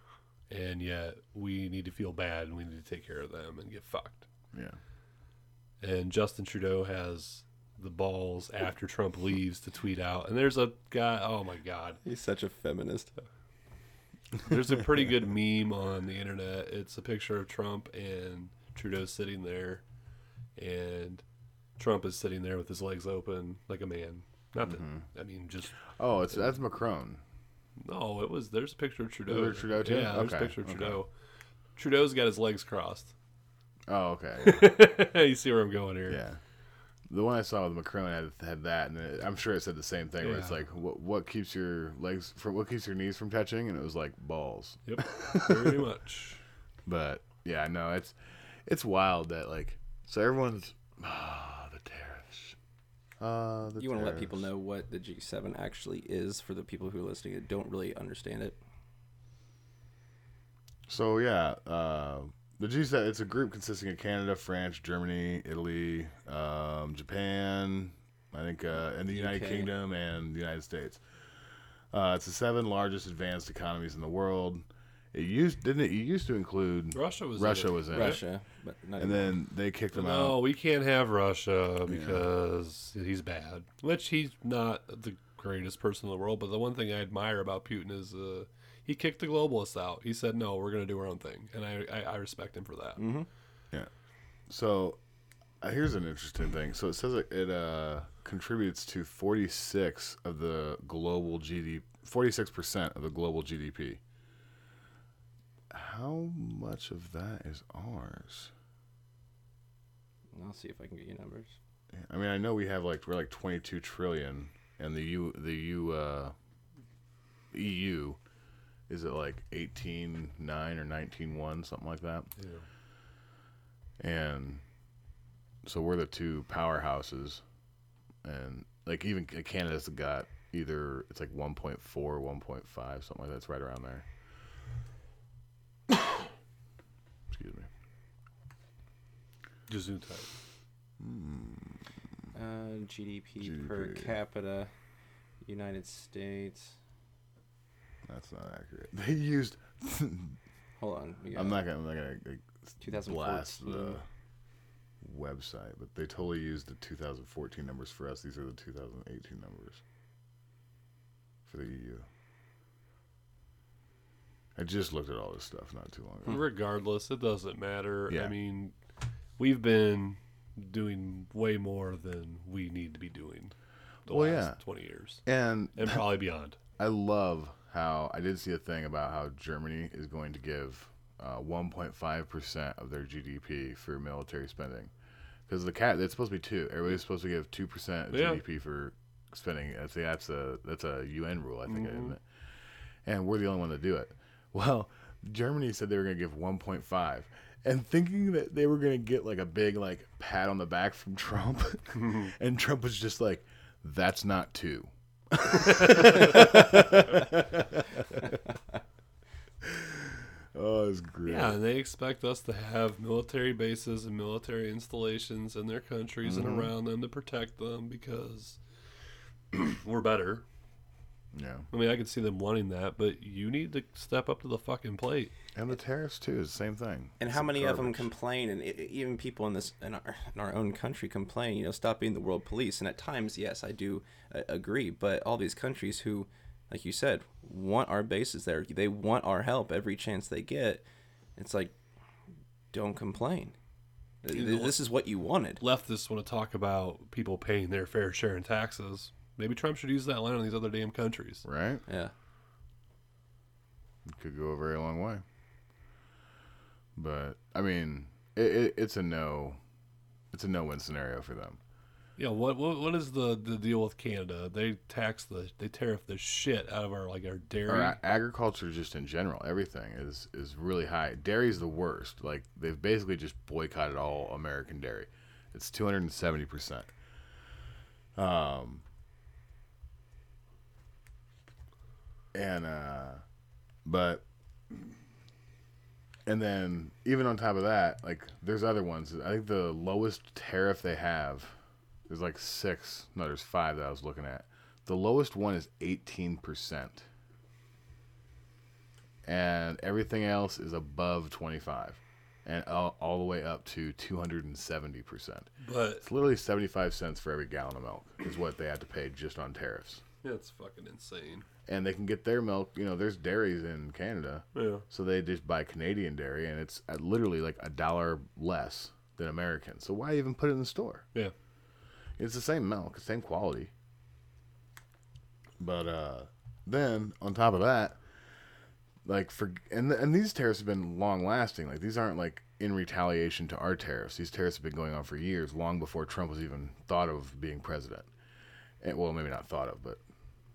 and yet we need to feel bad and we need to take care of them and get fucked. Yeah. And Justin Trudeau has the balls after Trump leaves to tweet out, and there's a guy. Oh my god. he's such a feminist. There's a pretty good meme on the internet. It's a picture of Trump and Trudeau sitting there, and Trump is sitting there with his legs open like a man. Not that mm-hmm. I mean, just Oh, it's that's Macron. no. It was there's a picture of Trudeau. There Trudeau too? Yeah, there's a picture of okay. Trudeau. Trudeau's got his legs crossed. Oh, okay. you see where I'm going here? yeah. The one I saw with Macron had, had that, and it, I'm sure it said the same thing. Where it's like, what what keeps your legs from what keeps your knees from touching, and it was like balls. Yep. Very much. But yeah, no, it's it's wild that like so everyone's ah the tariffs. Uh, the You want to let people know what the G7 actually is for the people who are listening that don't really understand it. So yeah, uh, the G7 it's a group consisting of Canada, France, Germany, Italy, um, Japan, I think, uh, and the United UK. Kingdom and the United States. Uh, it's the seven largest advanced economies in the world. It used didn't it? It used to include Russia was in Russia it. was in it, Russia, but not and anymore. then they kicked them No, out. No, we can't have Russia because he's bad. Which he's not the greatest person in the world, but the one thing I admire about Putin is uh, he kicked the globalists out. He said, "No, we're going to do our own thing," and I, I, I respect him for that. Yeah. So uh, here's an interesting thing. So it says it, it uh, contributes to 46 of the global GDP, 46 percent of the global GDP. How much of that is ours? I'll see if I can get you numbers. I mean, I know we have like we're like 22 trillion, and the U the U uh, EU is it like 18.9 or 19.1 something like that. Yeah. and so we're the two powerhouses and like even canada's got either it's like 1.4 1.5 something like that it's right around there excuse me Gesundheit. Uh, GDP, per capita, United States. That's not accurate. They used. Hold on. we I'm not gonna. I'm not gonna like, 2014. blast the website, but they totally used the 2014 numbers for us. These are the 2018 numbers for the EU. I just looked at all this stuff not too long ago. Regardless, it doesn't matter. Yeah. I mean, we've been doing way more than we need to be doing the Well, last yeah. 20 years And and probably beyond. I love how I did see a thing about how Germany is going to give uh, 1.5% of their GDP for military spending. Because the cat, it's supposed to be two. Everybody's supposed to give 2% of Yeah. GDP for spending. I think that's a that's a UN rule, I think, Mhm. isn't it? And we're the only one to do it. Well, Germany said they were going to give 1.5. And thinking that they were going to get like a big like pat on the back from Trump, and Trump was just like, "That's not two. oh, it's great. Yeah, and they expect us to have military bases and military installations in their countries Mm-hmm. and around them to protect them because we're better. Yeah. I mean, I could see them wanting that, but you need to step up to the fucking plate. And the tariffs too is the same thing. And It's how some many of them complain, and i i- even people in this in our, in our own country complain, you know, stop being the world police. And at times, yes, I do uh, agree. But all these countries who, like you said, want our bases there, they want our help every chance they get. It's like, don't complain. Th- You know This is what you wanted. Leftists want to talk about people paying their fair share in taxes. Maybe Trump should use that line on these other damn countries. right? Yeah. It could go a very long way. But I mean, it, it, it's a no. It's a no-win scenario for them. Yeah, what what what is the, the deal with Canada? They tax the they tariff the shit out of our like our dairy. Or a- agriculture, just in general, everything is is really high. Dairy's the worst. Like they've basically just boycotted all American dairy. It's two hundred and seventy percent. Um. And uh, but and then even on top of that, like there's other ones. I think the lowest tariff they have, there's like six. No, there's five that I was looking at. The lowest one is eighteen percent, and everything else is above twenty five, and all, all the way up to two hundred and seventy percent. but It's literally seventy five cents for every gallon of milk is what they had to pay just on tariffs. it's fucking insane. And they can get their milk. You know, there's dairies in Canada, Yeah. so they just buy Canadian dairy, and it's at literally like a dollar less than American. So why even put it in the store? Yeah. It's the same milk, same quality. But uh, then on top of that, like for and and these tariffs have been long lasting. Like these aren't like in retaliation to our tariffs. These tariffs have been going on for years, long before Trump was even thought of being president. And, well, maybe not thought of, but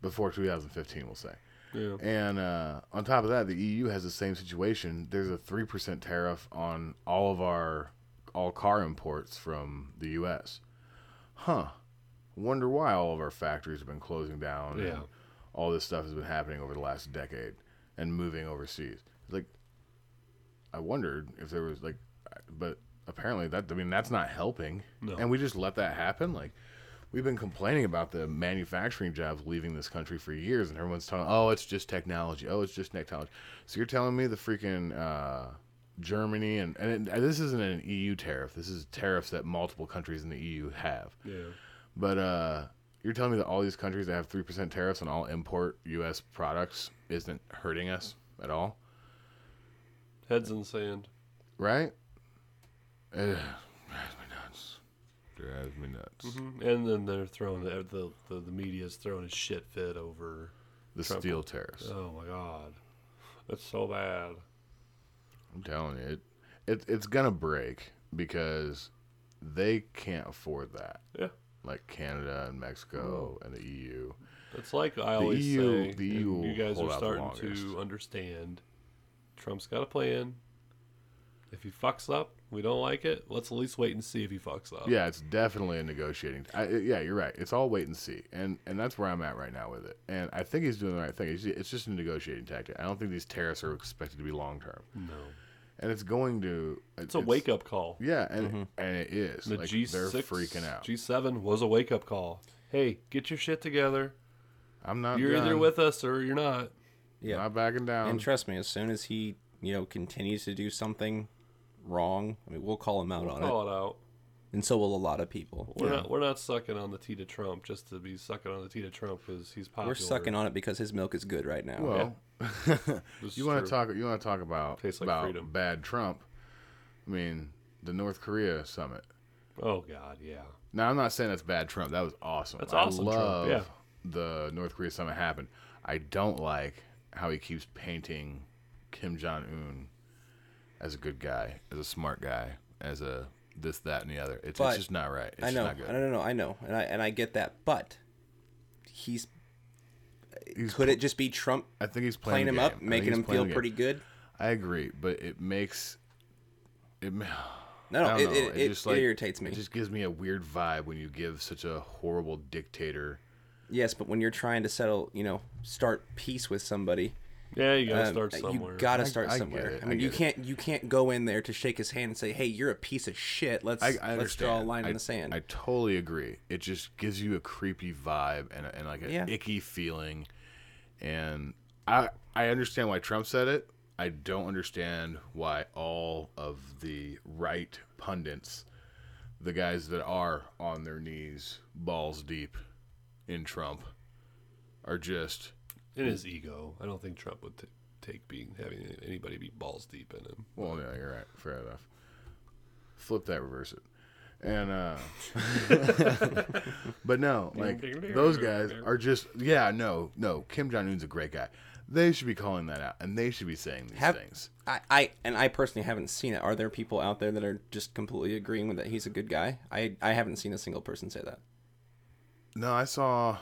before 2015, we'll say. Yeah. And uh, on top of that, the EU has the same situation. There's a three percent tariff on all of our all car imports from the U.S. Huh? Wonder why all of our factories have been closing down. Yeah. And all this stuff has been happening over the last decade and moving overseas. Like, I wondered if there was like, but apparently that I mean that's not helping. No. And we just let that happen. Like we've been complaining about the manufacturing jobs leaving this country for years, and everyone's talking, oh, it's just technology. Oh, it's just technology. So you're telling me the freaking uh, Germany and and it, this isn't an EU tariff. This is tariffs that multiple countries in the EU have. Yeah. But uh, you're telling me that all these countries that have three percent tariffs on all import U.S. products isn't hurting us at all, Heads in the sand. right? Ugh, drives me nuts. Drives me nuts. hmm And then they're throwing the the, the, the media's throwing a shit fit over. The Trump. steel tariffs. Oh my god, that's so bad. I'm telling you, it, it it's gonna break because they can't afford that. Yeah. Like Canada and Mexico and the EU. It's like I always EU say, the EU you guys are starting to understand. Trump's got a plan. If he fucks up, we don't like it. Let's at least wait and see if he fucks up. Yeah, it's definitely a negotiating. I, yeah, you're right. It's all wait and see, and and that's where I'm at right now with it. And I think he's doing the right thing. It's, it's just a negotiating tactic. I don't think these tariffs are expected to be long term. No. and it's going to. It's a wake up call. Yeah, and mm-hmm. and it is. The like, G6, they're freaking out. G7 was a wake up call. Hey, get your shit together. I'm not. You're either with us or you're not. Yeah. Not backing down. And trust me, as soon as he, you know, continues to do something wrong, I mean, we'll call him out on it, Call it out. and so will a lot of people. We're not we're not sucking on the T to Trump just to be sucking on the T to Trump because he's popular. We're sucking on it because his milk is good right now. well, This is you want to talk? You want to talk about like about freedom. bad Trump? I mean, the North Korea summit. Oh God, yeah. Now, I'm not saying that's bad Trump. That was awesome. That's I awesome, Trump, love yeah. the North Korea summit happened. I don't like how he keeps painting Kim Jong Un as a good guy, as a smart guy, as a this, that, and the other. It's, it's just not right. It's I know, Just not I good. don't know, I know, and I and I get that, but he's, He's could it just be Trump I think he's playing playing, him up. I making him feel pretty good? I agree, but it makes it. No, no, it, it, it, just, it like, irritates me. It just gives me a weird vibe when you give such a horrible dictator. Yes, but when you're trying to settle, you know, start peace with somebody, Yeah, you gotta um, start somewhere. you gotta I- start I somewhere. it, I I mean, you can't you can't go in there to shake his hand and say, "Hey, you're a piece of shit. Let's I, I let's draw a line I, in the sand." I totally agree. It just gives you a creepy vibe and, and like an Yeah. icky feeling. And I I understand why Trump said it. I don't understand why all of the right pundits, the guys that are on their knees, balls deep in Trump, are just in his ego, I don't think Trump would t- take being having anybody be balls deep in him. Well, yeah, you're right. Fair enough. Flip that, reverse it. And uh but no, like those guys are just yeah, no, no. Kim Jong Un's a great guy. They should be calling that out, and they should be saying these Have- things. I, I and I personally haven't seen it. Are there people out there that are just completely agreeing with that he's a good guy? I I haven't seen a single person say that. No, I saw.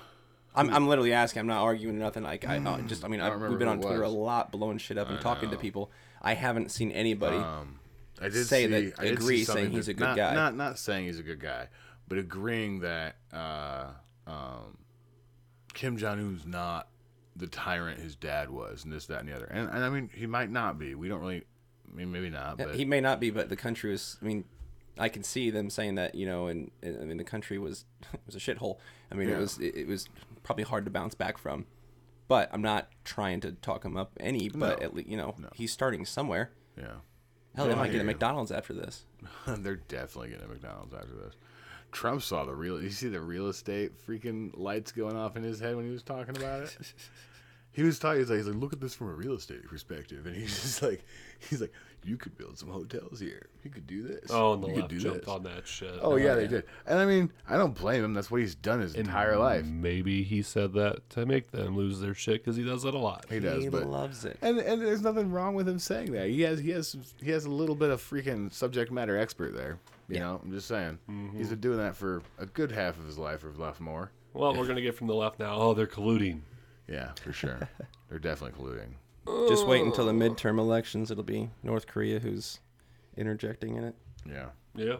I'm, I'm literally asking. I'm not arguing or nothing. Like I uh, just I mean I don't we've been on remember who it Twitter a was. lot, blowing shit up and talking to people. I haven't seen anybody. Um, I did say see, that- I did see agree saying something he's a good not, guy. Not not saying he's a good guy, but agreeing that uh, um, Kim Jong Un's not the tyrant his dad was, and this, that, and the other. And, and I mean, he might not be. We don't really. I mean, maybe not. But he may not be, but the country was. I mean, I can see them saying that you know, and, and I mean the country was was a shithole. I mean, it was it, it was probably hard to bounce back from. But I'm not trying to talk him up any. But No. at least you know he's starting somewhere. yeah, Hell, they No, might get a. McDonald's after this. they're definitely getting a McDonald's after this. Trump saw the real. You see the real estate freaking lights going off in his head when he was talking about it. He was talking. He's like, he's like, look at this from a real estate perspective, and he's just like, he's like, you could build some hotels here. You could do this. Oh, and the you left could do jumped this. on that shit. Oh yeah, they did. And I mean, I don't blame him. That's what he's done his entire life. Maybe he said that to make them lose their shit because he does that a lot. He does, he but loves it. and and there's nothing wrong with him saying that. He has he has he has a little bit of freaking subject matter expert there. You know, I'm just saying. Mm-hmm. He's been doing that for a good half of his life, or left more. Well, we're gonna get from the left now. Oh, they're colluding. Yeah, for sure. They're definitely colluding. Just wait until the midterm elections. It'll be North Korea who's interjecting in it. Yeah. Yeah,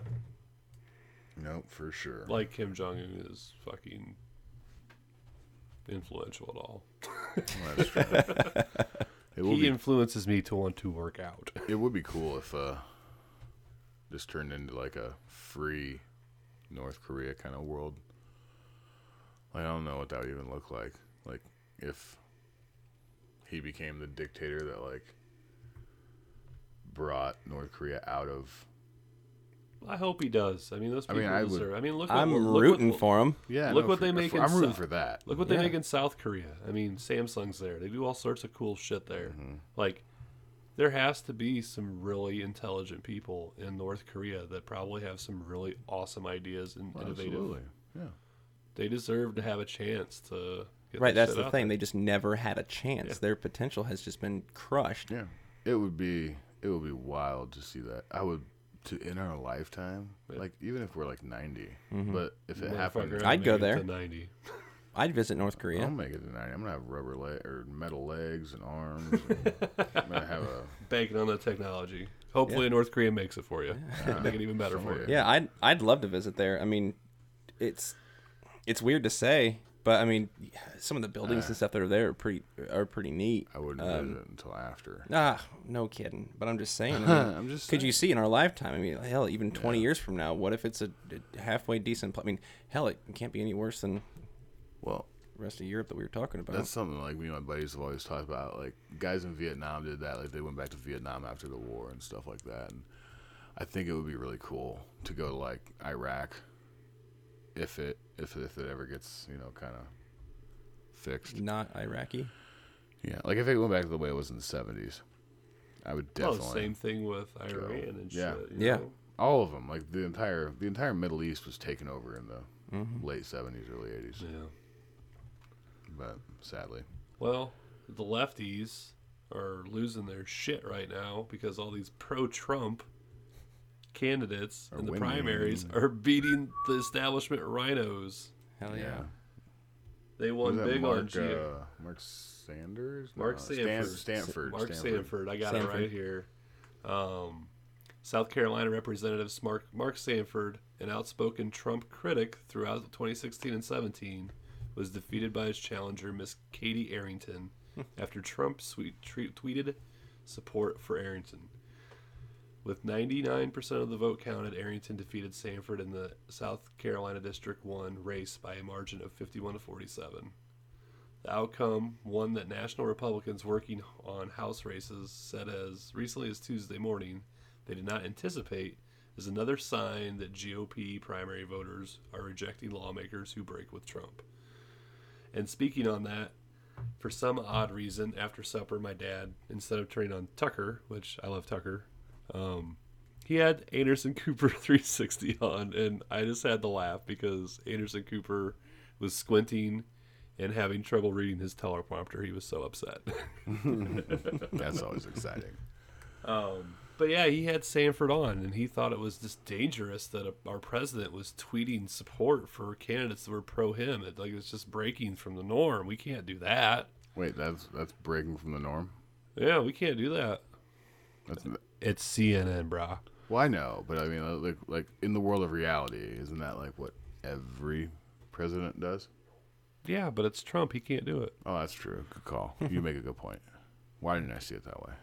Nope, for sure. like Kim Jong Un is fucking influential at all. Well, that's true. it will He be. influences me to want to work out. It would be cool if uh, this turned into like a free North Korea kind of world. Like, I don't know what that would even look like. Like if he became the dictator that like brought North Korea out of. I hope he does. I mean, those I people mean, I would- deserve. I mean, look. What, I'm look rooting what, for him. Yeah, Look no, what for- they make for- in I'm rooting South- for that. Look what they Yeah. make in South Korea. I mean, Samsung's there. They do all sorts of cool shit there. Mm-hmm. Like, there has to be some really intelligent people in North Korea that probably have some really awesome ideas and innovative. Absolutely. Yeah. They deserve to have a chance to. Get Right, that's the thing. there. They just never had a chance. Yeah. Their potential has just been crushed. Yeah. It would be it would be wild to see that. I would to in our lifetime, like even if we're like 90, Mm-hmm. but if it happened, I'd go there. To Ninety. I'd visit North Korea. I'll make it to 90. I'm gonna have rubber leg or metal legs and arms. And I'm gonna have a Banking on the technology. Hopefully, North Korea makes it for you. Make it even better for you. Yeah, I'd I'd love to visit there. I mean, it's it's weird to say, But I mean, some of the buildings and stuff that are there are pretty are pretty neat. I wouldn't Um, visit until after. Ah, no kidding. But I'm just saying. I mean, I'm just could you see in our lifetime? I mean, hell, even 20 years from now, what if it's a, a halfway decent? pl- I mean, hell, it can't be any worse than Well, the rest of Europe that we were talking about. that's something like me and my buddies have always talked about. Like guys in Vietnam did that. Like they went back to Vietnam after the war and stuff like that. And I think it would be really cool to go to like Iraq, if it if if it ever gets you know kind of fixed. not Iraqi. Yeah, like if it went back to the way it was in the seventies, I would Well, definitely. same thing with Iran and Yeah. shit. you Yeah. know? All of them, like the entire the entire Middle East was taken over in the Mm-hmm. late seventies, early eighties. Yeah. But sadly, Well, the lefties are losing their shit right now because all these pro-Trump candidates Are in the winning. primaries are beating the establishment rhinos. Hell yeah. They won that big Mark, on G- uh, Mark Sanders, Mark No, Sanford. Stan- Stanford, Mark Stanford. Sanford. I got it right here. Um, South Carolina Representative Mark Mark Sanford, an outspoken Trump critic throughout 2016 and 17, was defeated by his challenger Miss Katie Arrington after Trump sweet, tre- tweeted support for Arrington. With 99% of the vote counted, Arrington defeated Sanford in the South Carolina District 1 race by a margin of 51 to 47. The outcome, one that national Republicans working on House races said as recently as Tuesday morning they did not anticipate, is another sign that GOP primary voters are rejecting lawmakers who break with Trump. And speaking on that, for some odd reason, after supper, my dad, instead of turning on Tucker, which I love Tucker, um, he had Anderson Cooper 360 on, and I just had to laugh because Anderson Cooper was squinting and having trouble reading his teleprompter. He was so upset. That's always exciting. Um, but yeah, he had Sanford on, and he thought it was just dangerous that a, our president was tweeting support for candidates that were pro him. It, like it's just breaking from the norm. We can't do that. Wait, that's that's breaking from the norm. Yeah, we can't do that. That's It's CNN, brah. well, I know, but I mean, like like in the world of reality, isn't that like what every president does? Yeah, but it's Trump. He can't do it Oh, that's true. Good call. You make a good point. Why didn't I see it that way?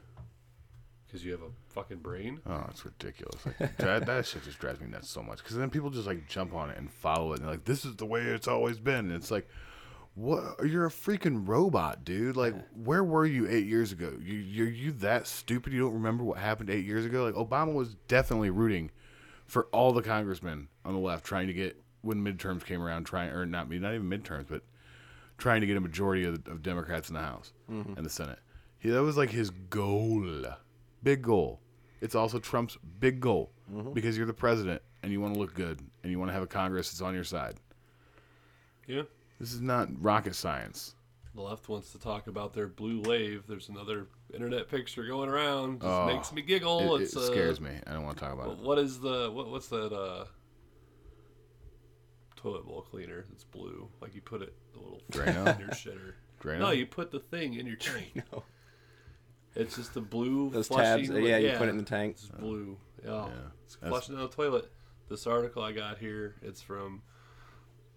because you have a fucking brain. Oh, it's ridiculous. Like, that, that shit just drives me nuts so much. Because then people just like jump on it and follow it, and they're like, "This is the way it's always been." And it's like, what? You're a freaking robot, dude. Like, where were you eight years ago? You, you're you that stupid? You don't remember what happened eight years ago? Like, Obama was definitely rooting for all the congressmen on the left trying to get when midterms came around, trying or not me not even midterms, but trying to get a majority of, of Democrats in the House mm-hmm. and the Senate. He, that was like his goal, big goal. It's also Trump's big goal mm-hmm. because you're the president and you want to look good and you want to have a Congress that's on your side. Yeah. This is not rocket science. The left wants to talk about their blue wave. There's another internet picture going around. Just Oh, makes me giggle. It, it it's uh, scares me. I don't want to talk about it. What is the what, what's that uh toilet bowl cleaner? It's blue. Like you put it the little Drano? in your shitter. Drano? No, you put the thing in your tank. It's just the blue Those flushing. tabs, li- yeah, you put it in the tank. It's blue. Yeah, it's that's- flushing down the toilet. This article I got here, it's from.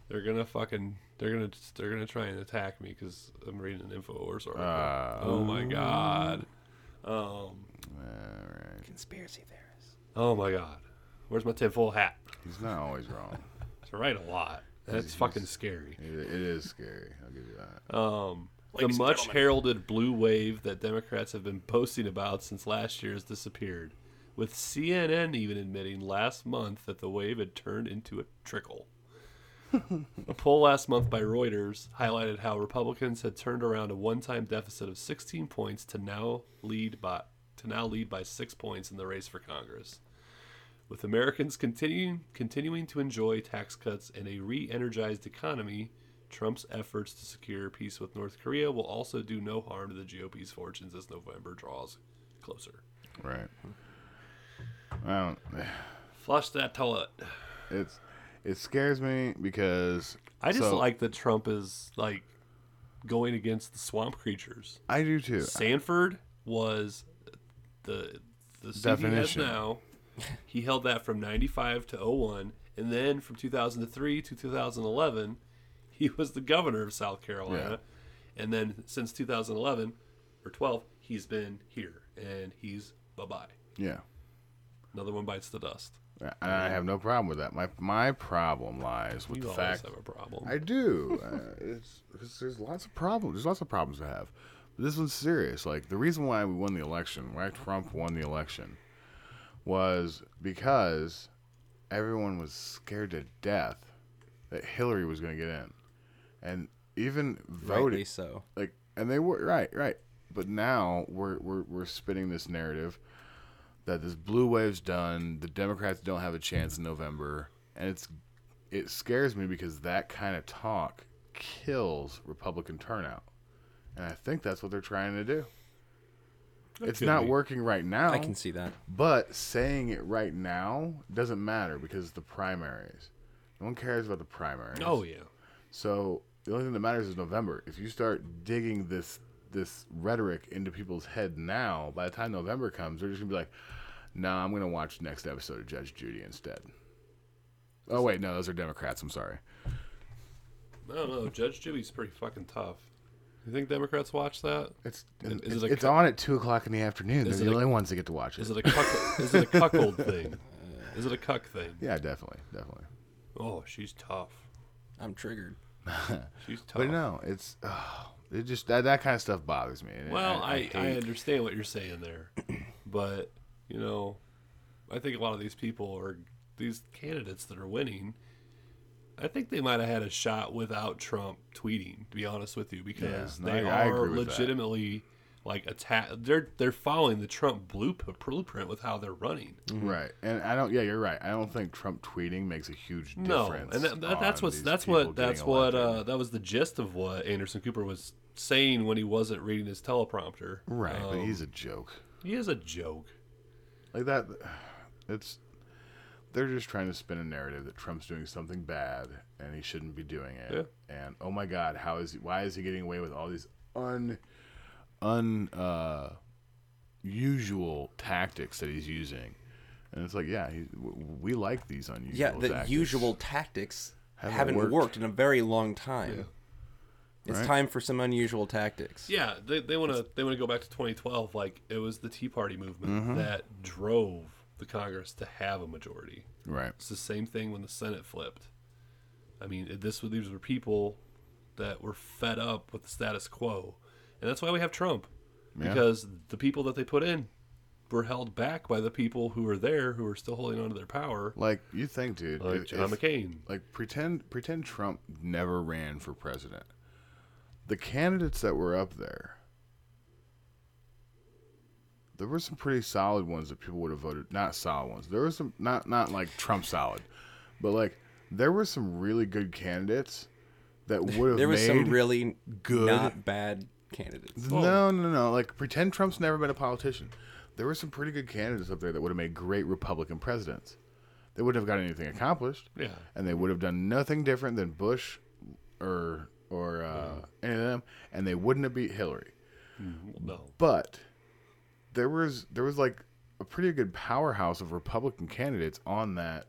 They're gonna fucking. They're gonna. They're gonna try and attack me because I'm reading an Infowars article. Ah. oh my god. Um. All right. Conspiracy theorists. Oh my god. Where's my tinfoil hat? He's not always wrong. It's right a lot. That's fucking scary. It, it is scary. I'll give you that. Um, the much gentlemen. heralded blue wave that Democrats have been posting about since last year has disappeared, with CNN even admitting last month that the wave had turned into a trickle. a poll last month by Reuters highlighted how Republicans had turned around a one-time deficit of 16 points to now lead by to now lead by 6 points in the race for Congress. With Americans continuing continuing to enjoy tax cuts and a re-energized economy, Trump's efforts to secure peace with North Korea will also do no harm to the GOP's fortunes as November draws closer. Right. Don't. Flush that toilet. It's it scares me because I just so- like that Trump is like going against the swamp creatures. I do too. Sanford was the the Definition. now. He held that from 95 to 01 and then from 2003 to 2011 he was the governor of South Carolina, and then since 2011 or 12, he's been here, and he's bye bye. Yeah. Another one bites the dust. And I have no problem with that. My my problem lies with You the fact have a problem. I do. uh, it's because there's lots of problems. There's lots of problems to have. But this one's serious. Like the reason why we won the election, why Trump won the election, was because everyone was scared to death that Hillary was going to get in, and even Rightly voted so. like, and they were right, right. But now we're we're we're spinning this narrative that this blue wave's done. The Democrats don't have a chance in November, and it's it scares me because that kind of talk kills Republican turnout, and I think that's what they're trying to do. That it's not be. working right now. I can see that. But saying it right now doesn't matter because the primaries. No one cares about the primaries. Oh yeah. So the only thing that matters is November. If you start digging this this rhetoric into people's head now, by the time November comes, they're just gonna be like, "Nah, I'm gonna watch next episode of Judge Judy instead." Oh wait, no, those are Democrats. I'm sorry. I don't know. Judge Judy's pretty fucking tough. You think Democrats watch that? It's Is it's, it a it's on at two o'clock in the afternoon. They're it the a- only ones that get to watch it. Is it a cuck? is it a cuckold thing? Is it a cuck thing? yeah, definitely, definitely. Oh, she's tough. I'm triggered. She's tough. But no, it's oh, it just that that kind of stuff bothers me. Well, I, I, hate- understand what you're saying there, but you know, I think a lot of these people or these candidates that are winning. I think they might have had a shot without Trump tweeting. To be honest with you, because no, they I- I are that. legitimately like attack. They're they're following the Trump blueprint blueprint with how they're running. Right, and I don't. Yeah, you're right. I don't think Trump tweeting makes a huge difference. No, and that, that, that's what's that's what that's what elected. uh, that was the gist of what Anderson Cooper was saying when he wasn't reading his teleprompter. right, but Um, he's a joke. he is a joke. Like that. It's they're just trying to spin a narrative that Trump's doing something bad and he shouldn't be doing it. And oh my God, how is he? Why is he getting away with all these un un uh, usual tactics that he's using? And it's like, yeah, he, we like these unusual. Yeah, the tactics. usual tactics Haven't haven't, worked. worked. in a very long time. It's Right. time for some unusual tactics. Yeah, they they want to they want to go back to 2012. Like it was the Tea Party movement Mm-hmm. that drove the Congress to have a majority. right. It's the same thing when the Senate flipped. I mean, this these were people that were fed up with the status quo, and that's why we have Trump, Yeah. because the people that they put in were held back by the people who were there who were still holding on to their power, Like you think, dude? like if- John McCain. like pretend pretend Trump never ran for president. The candidates that were up there, there were some pretty solid ones that people would have voted. Not solid ones. There were some not not like Trump solid, but like there were some really good candidates that would have There was made some really good- not bad candidates. no, no, no. Like pretend Trump's never been a politician. There were some pretty good candidates up there that would have made great Republican presidents. They wouldn't have got anything accomplished Yeah, and they would have done nothing different than Bush or or uh, any of them, and they wouldn't have beat Hillary. no, But there was there was like a pretty good powerhouse of Republican candidates on that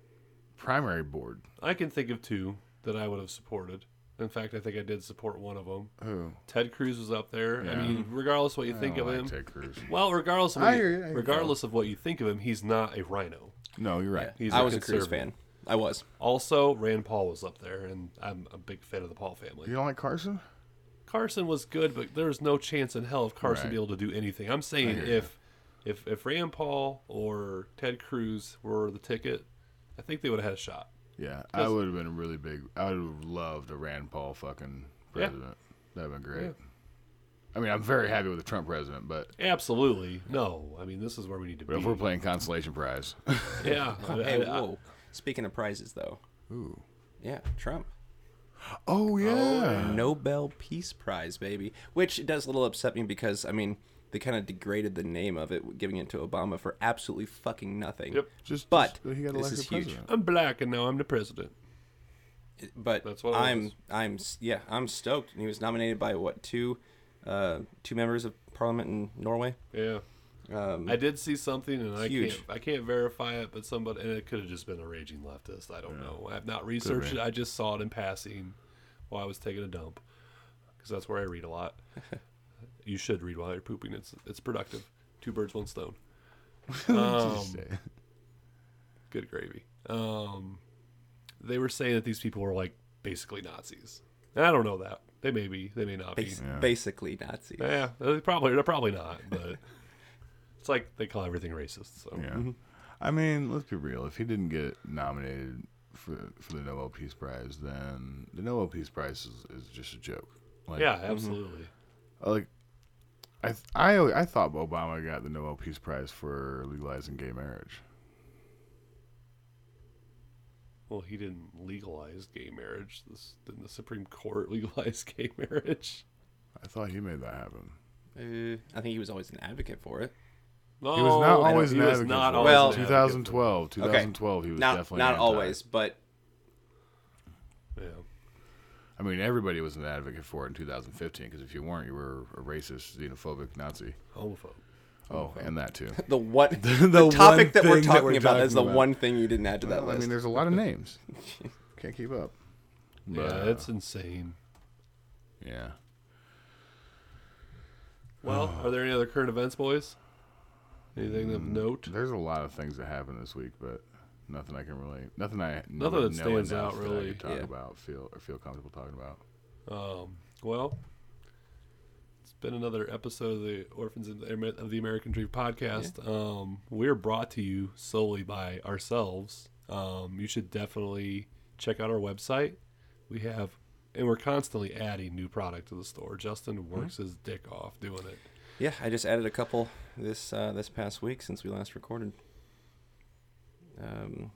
primary board. I can think of two that I would have supported. In fact, I think I did support one of them. Who? Ted Cruz was up there. I Yeah. mean, regardless what you think I of don't him, like Ted Cruz. well, regardless of I what hear you, you, I hear you. regardless of what you think of him, he's not a rhino. No, you're right. Yeah, He's I a was a Cruz fan. I was. Also, Rand Paul was up there, and I'm a big fan of the Paul family. You don't like Carson? Carson was good, but there was no chance in hell of Carson Right. be able to do anything. I'm saying hear ya. if if if Rand Paul or Ted Cruz were the ticket, I think they would have had a shot. Yeah, I would have been a really big. I would have loved a Rand Paul fucking Yeah. president. That'd been great. I mean, I'm very happy with the Trump president, but, Absolutely, no. I mean, this is where we need to but be. if we're playing consolation prize, yeah, I- Hey, I- I- whoa. Speaking of prizes, though. ooh, Yeah, Trump. oh yeah, Nobel Peace Prize, baby. Which does a little upset me because, I mean, they kind of degraded the name of it, giving it to Obama for absolutely fucking nothing. Yep. just But just- he got this elected is huge. president. I'm black, and now I'm the president. But That's what I'm, was. I'm, yeah, I'm stoked. And he was nominated by what two, uh, two members of Parliament in Norway. Yeah. Um, I did see something, and I Huge. can't I can't verify it, but somebody and it could have just been a raging leftist. I don't know. I have not researched it. I just saw it in passing. while I was taking a dump because that's where I read a lot. you should read while you're pooping. It's it's productive. Two birds, one stone. Um, good gravy. Um, they were saying that these people were like basically Nazis. And I don't know that. They may be. They may not be. Bas- Yeah. Basically Nazi. Yeah, they probably they're probably not. But it's like they call everything racist. So Yeah. I mean, let's be real. If he didn't get nominated for for the Nobel Peace Prize, then the Nobel Peace Prize is, is just a joke. Like, yeah, absolutely. like I th- I I thought Obama got the Nobel Peace Prize for legalizing gay marriage. Well, he didn't legalize gay marriage. This, didn't the Supreme Court legalize gay marriage? I thought he made that happen. Uh, I think he was always an advocate for it. No, He was not always don't- an was advocate. not for it. always Well- an advocate for it. 2012, 2012, he was not definitely not anti. always, but Yeah. I mean, everybody was an advocate for it in 2015 because if you weren't, you were a racist, xenophobic Nazi. Homophobe. Oh, and that too. the what The the, one topic that we're thing that talking we're about is the about. one thing you didn't add to that Well, I mean, there's a lot of names. Can't keep up. But, yeah, it's insane. yeah. Well, are there any other current events, boys? Anything Mm. of note? There's a lot of things that happened this week, but nothing I can really, nothing I Nothing know that stands enough out, that I really. could talk Yeah. about, feel or feel comfortable talking about. Um, well, it's been another episode of the Orphans of the, Amer- of the American Dream podcast. Um, we're brought to you solely by ourselves. Um, you should definitely check out our website. We have, and we're constantly adding new product to the store. Justin works his dick off doing it. yeah, I just added a couple this uh, this past week since we last recorded. Um,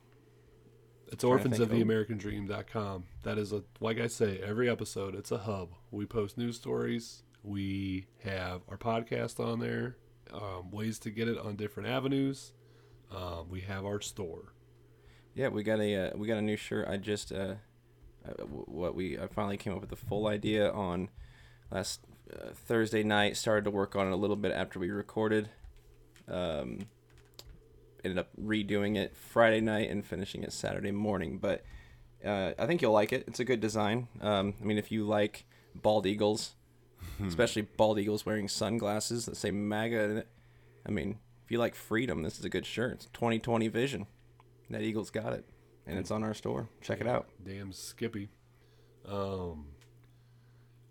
It's orphans of the American Dream.com. That is a like I say, every episode it's a hub. We post news stories. We have our podcast on there. Um, ways to get it on different avenues. Um, we have our store. yeah, we got a uh, we got a new shirt. I just uh, uh, what we I finally came up with the full idea on last uh, Thursday night. Started to work on it a little bit after we recorded. Um, ended up redoing it Friday night and finishing it Saturday morning. But uh, I think you'll like it. It's a good design. Um, I mean, if you like bald eagles, especially bald eagles wearing sunglasses that say MAGA in it, I mean, if you like freedom, this is a good shirt. It's 2020 vision. That eagle's got it, and it's on our store. Check it out. Damn Skippy. Um,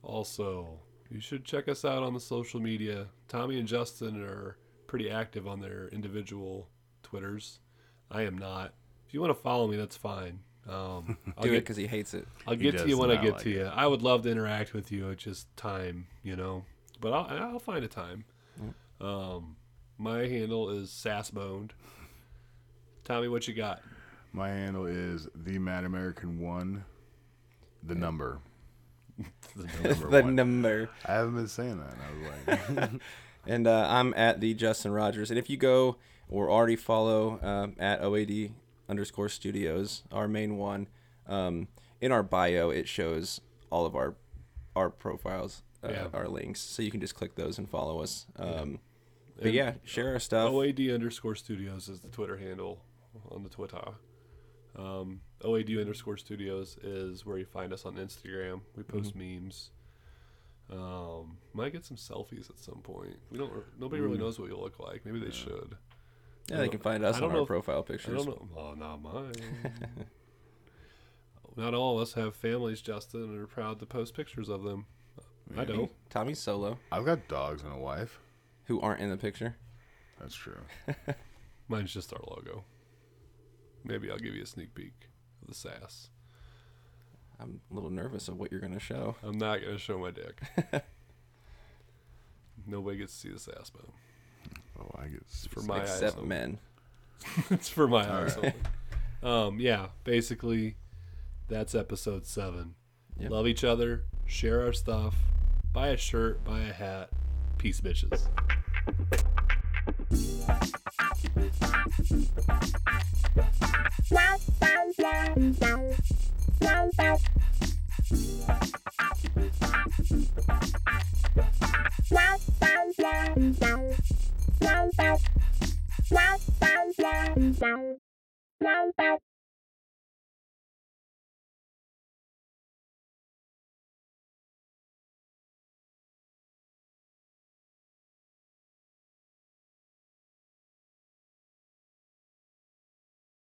also, you should check us out on the social media. Tommy and Justin are pretty active on their individual Twitters. I am not. If you want to follow me, that's fine. Um, I'll Do it because he hates it. I'll He get to you when I get like to it. you. I would love to interact with you. It's just time, you know. But I'll I'll find a time. Um, my handle is sassboned. Tommy, what you got? My handle is the Mad American One, the number. The Number the number. I haven't been saying that. And I was like, And uh, I'm at the Justin Rogers. And if you go or already follow um, at OAD underscore studios, our main one, um, in our bio, it shows all of our our profiles, uh, Yeah. our links. So you can just click those and follow us. Um, but And yeah, share our stuff. OAD underscore studios is the Twitter handle on the Twitter. Um, OAD underscore studios is where you find us on Instagram. We post memes. Um, might get some selfies at some point. We don't. Nobody really knows what you look like. Maybe they should. yeah, they can find us I on don't our if- profile I pictures. don't know. Well, not mine. not all of us have families, Justin, and are proud to post pictures of them. I don't. Tommy's solo, I've got dogs and a wife. who aren't in the picture. That's true. Mine's just our logo. Maybe I'll give you a sneak peek of the sass. I'm a little nervous of what you're going to show. I'm not gonna show my dick. Nobody gets to see the sass bone. Oh, I get It's for my eyes. Except only. men. it's for my eyes. only. Um, yeah, basically, that's episode seven. Yep. Love each other, share our stuff, buy a shirt, buy a hat. Peace, bitches. Wow.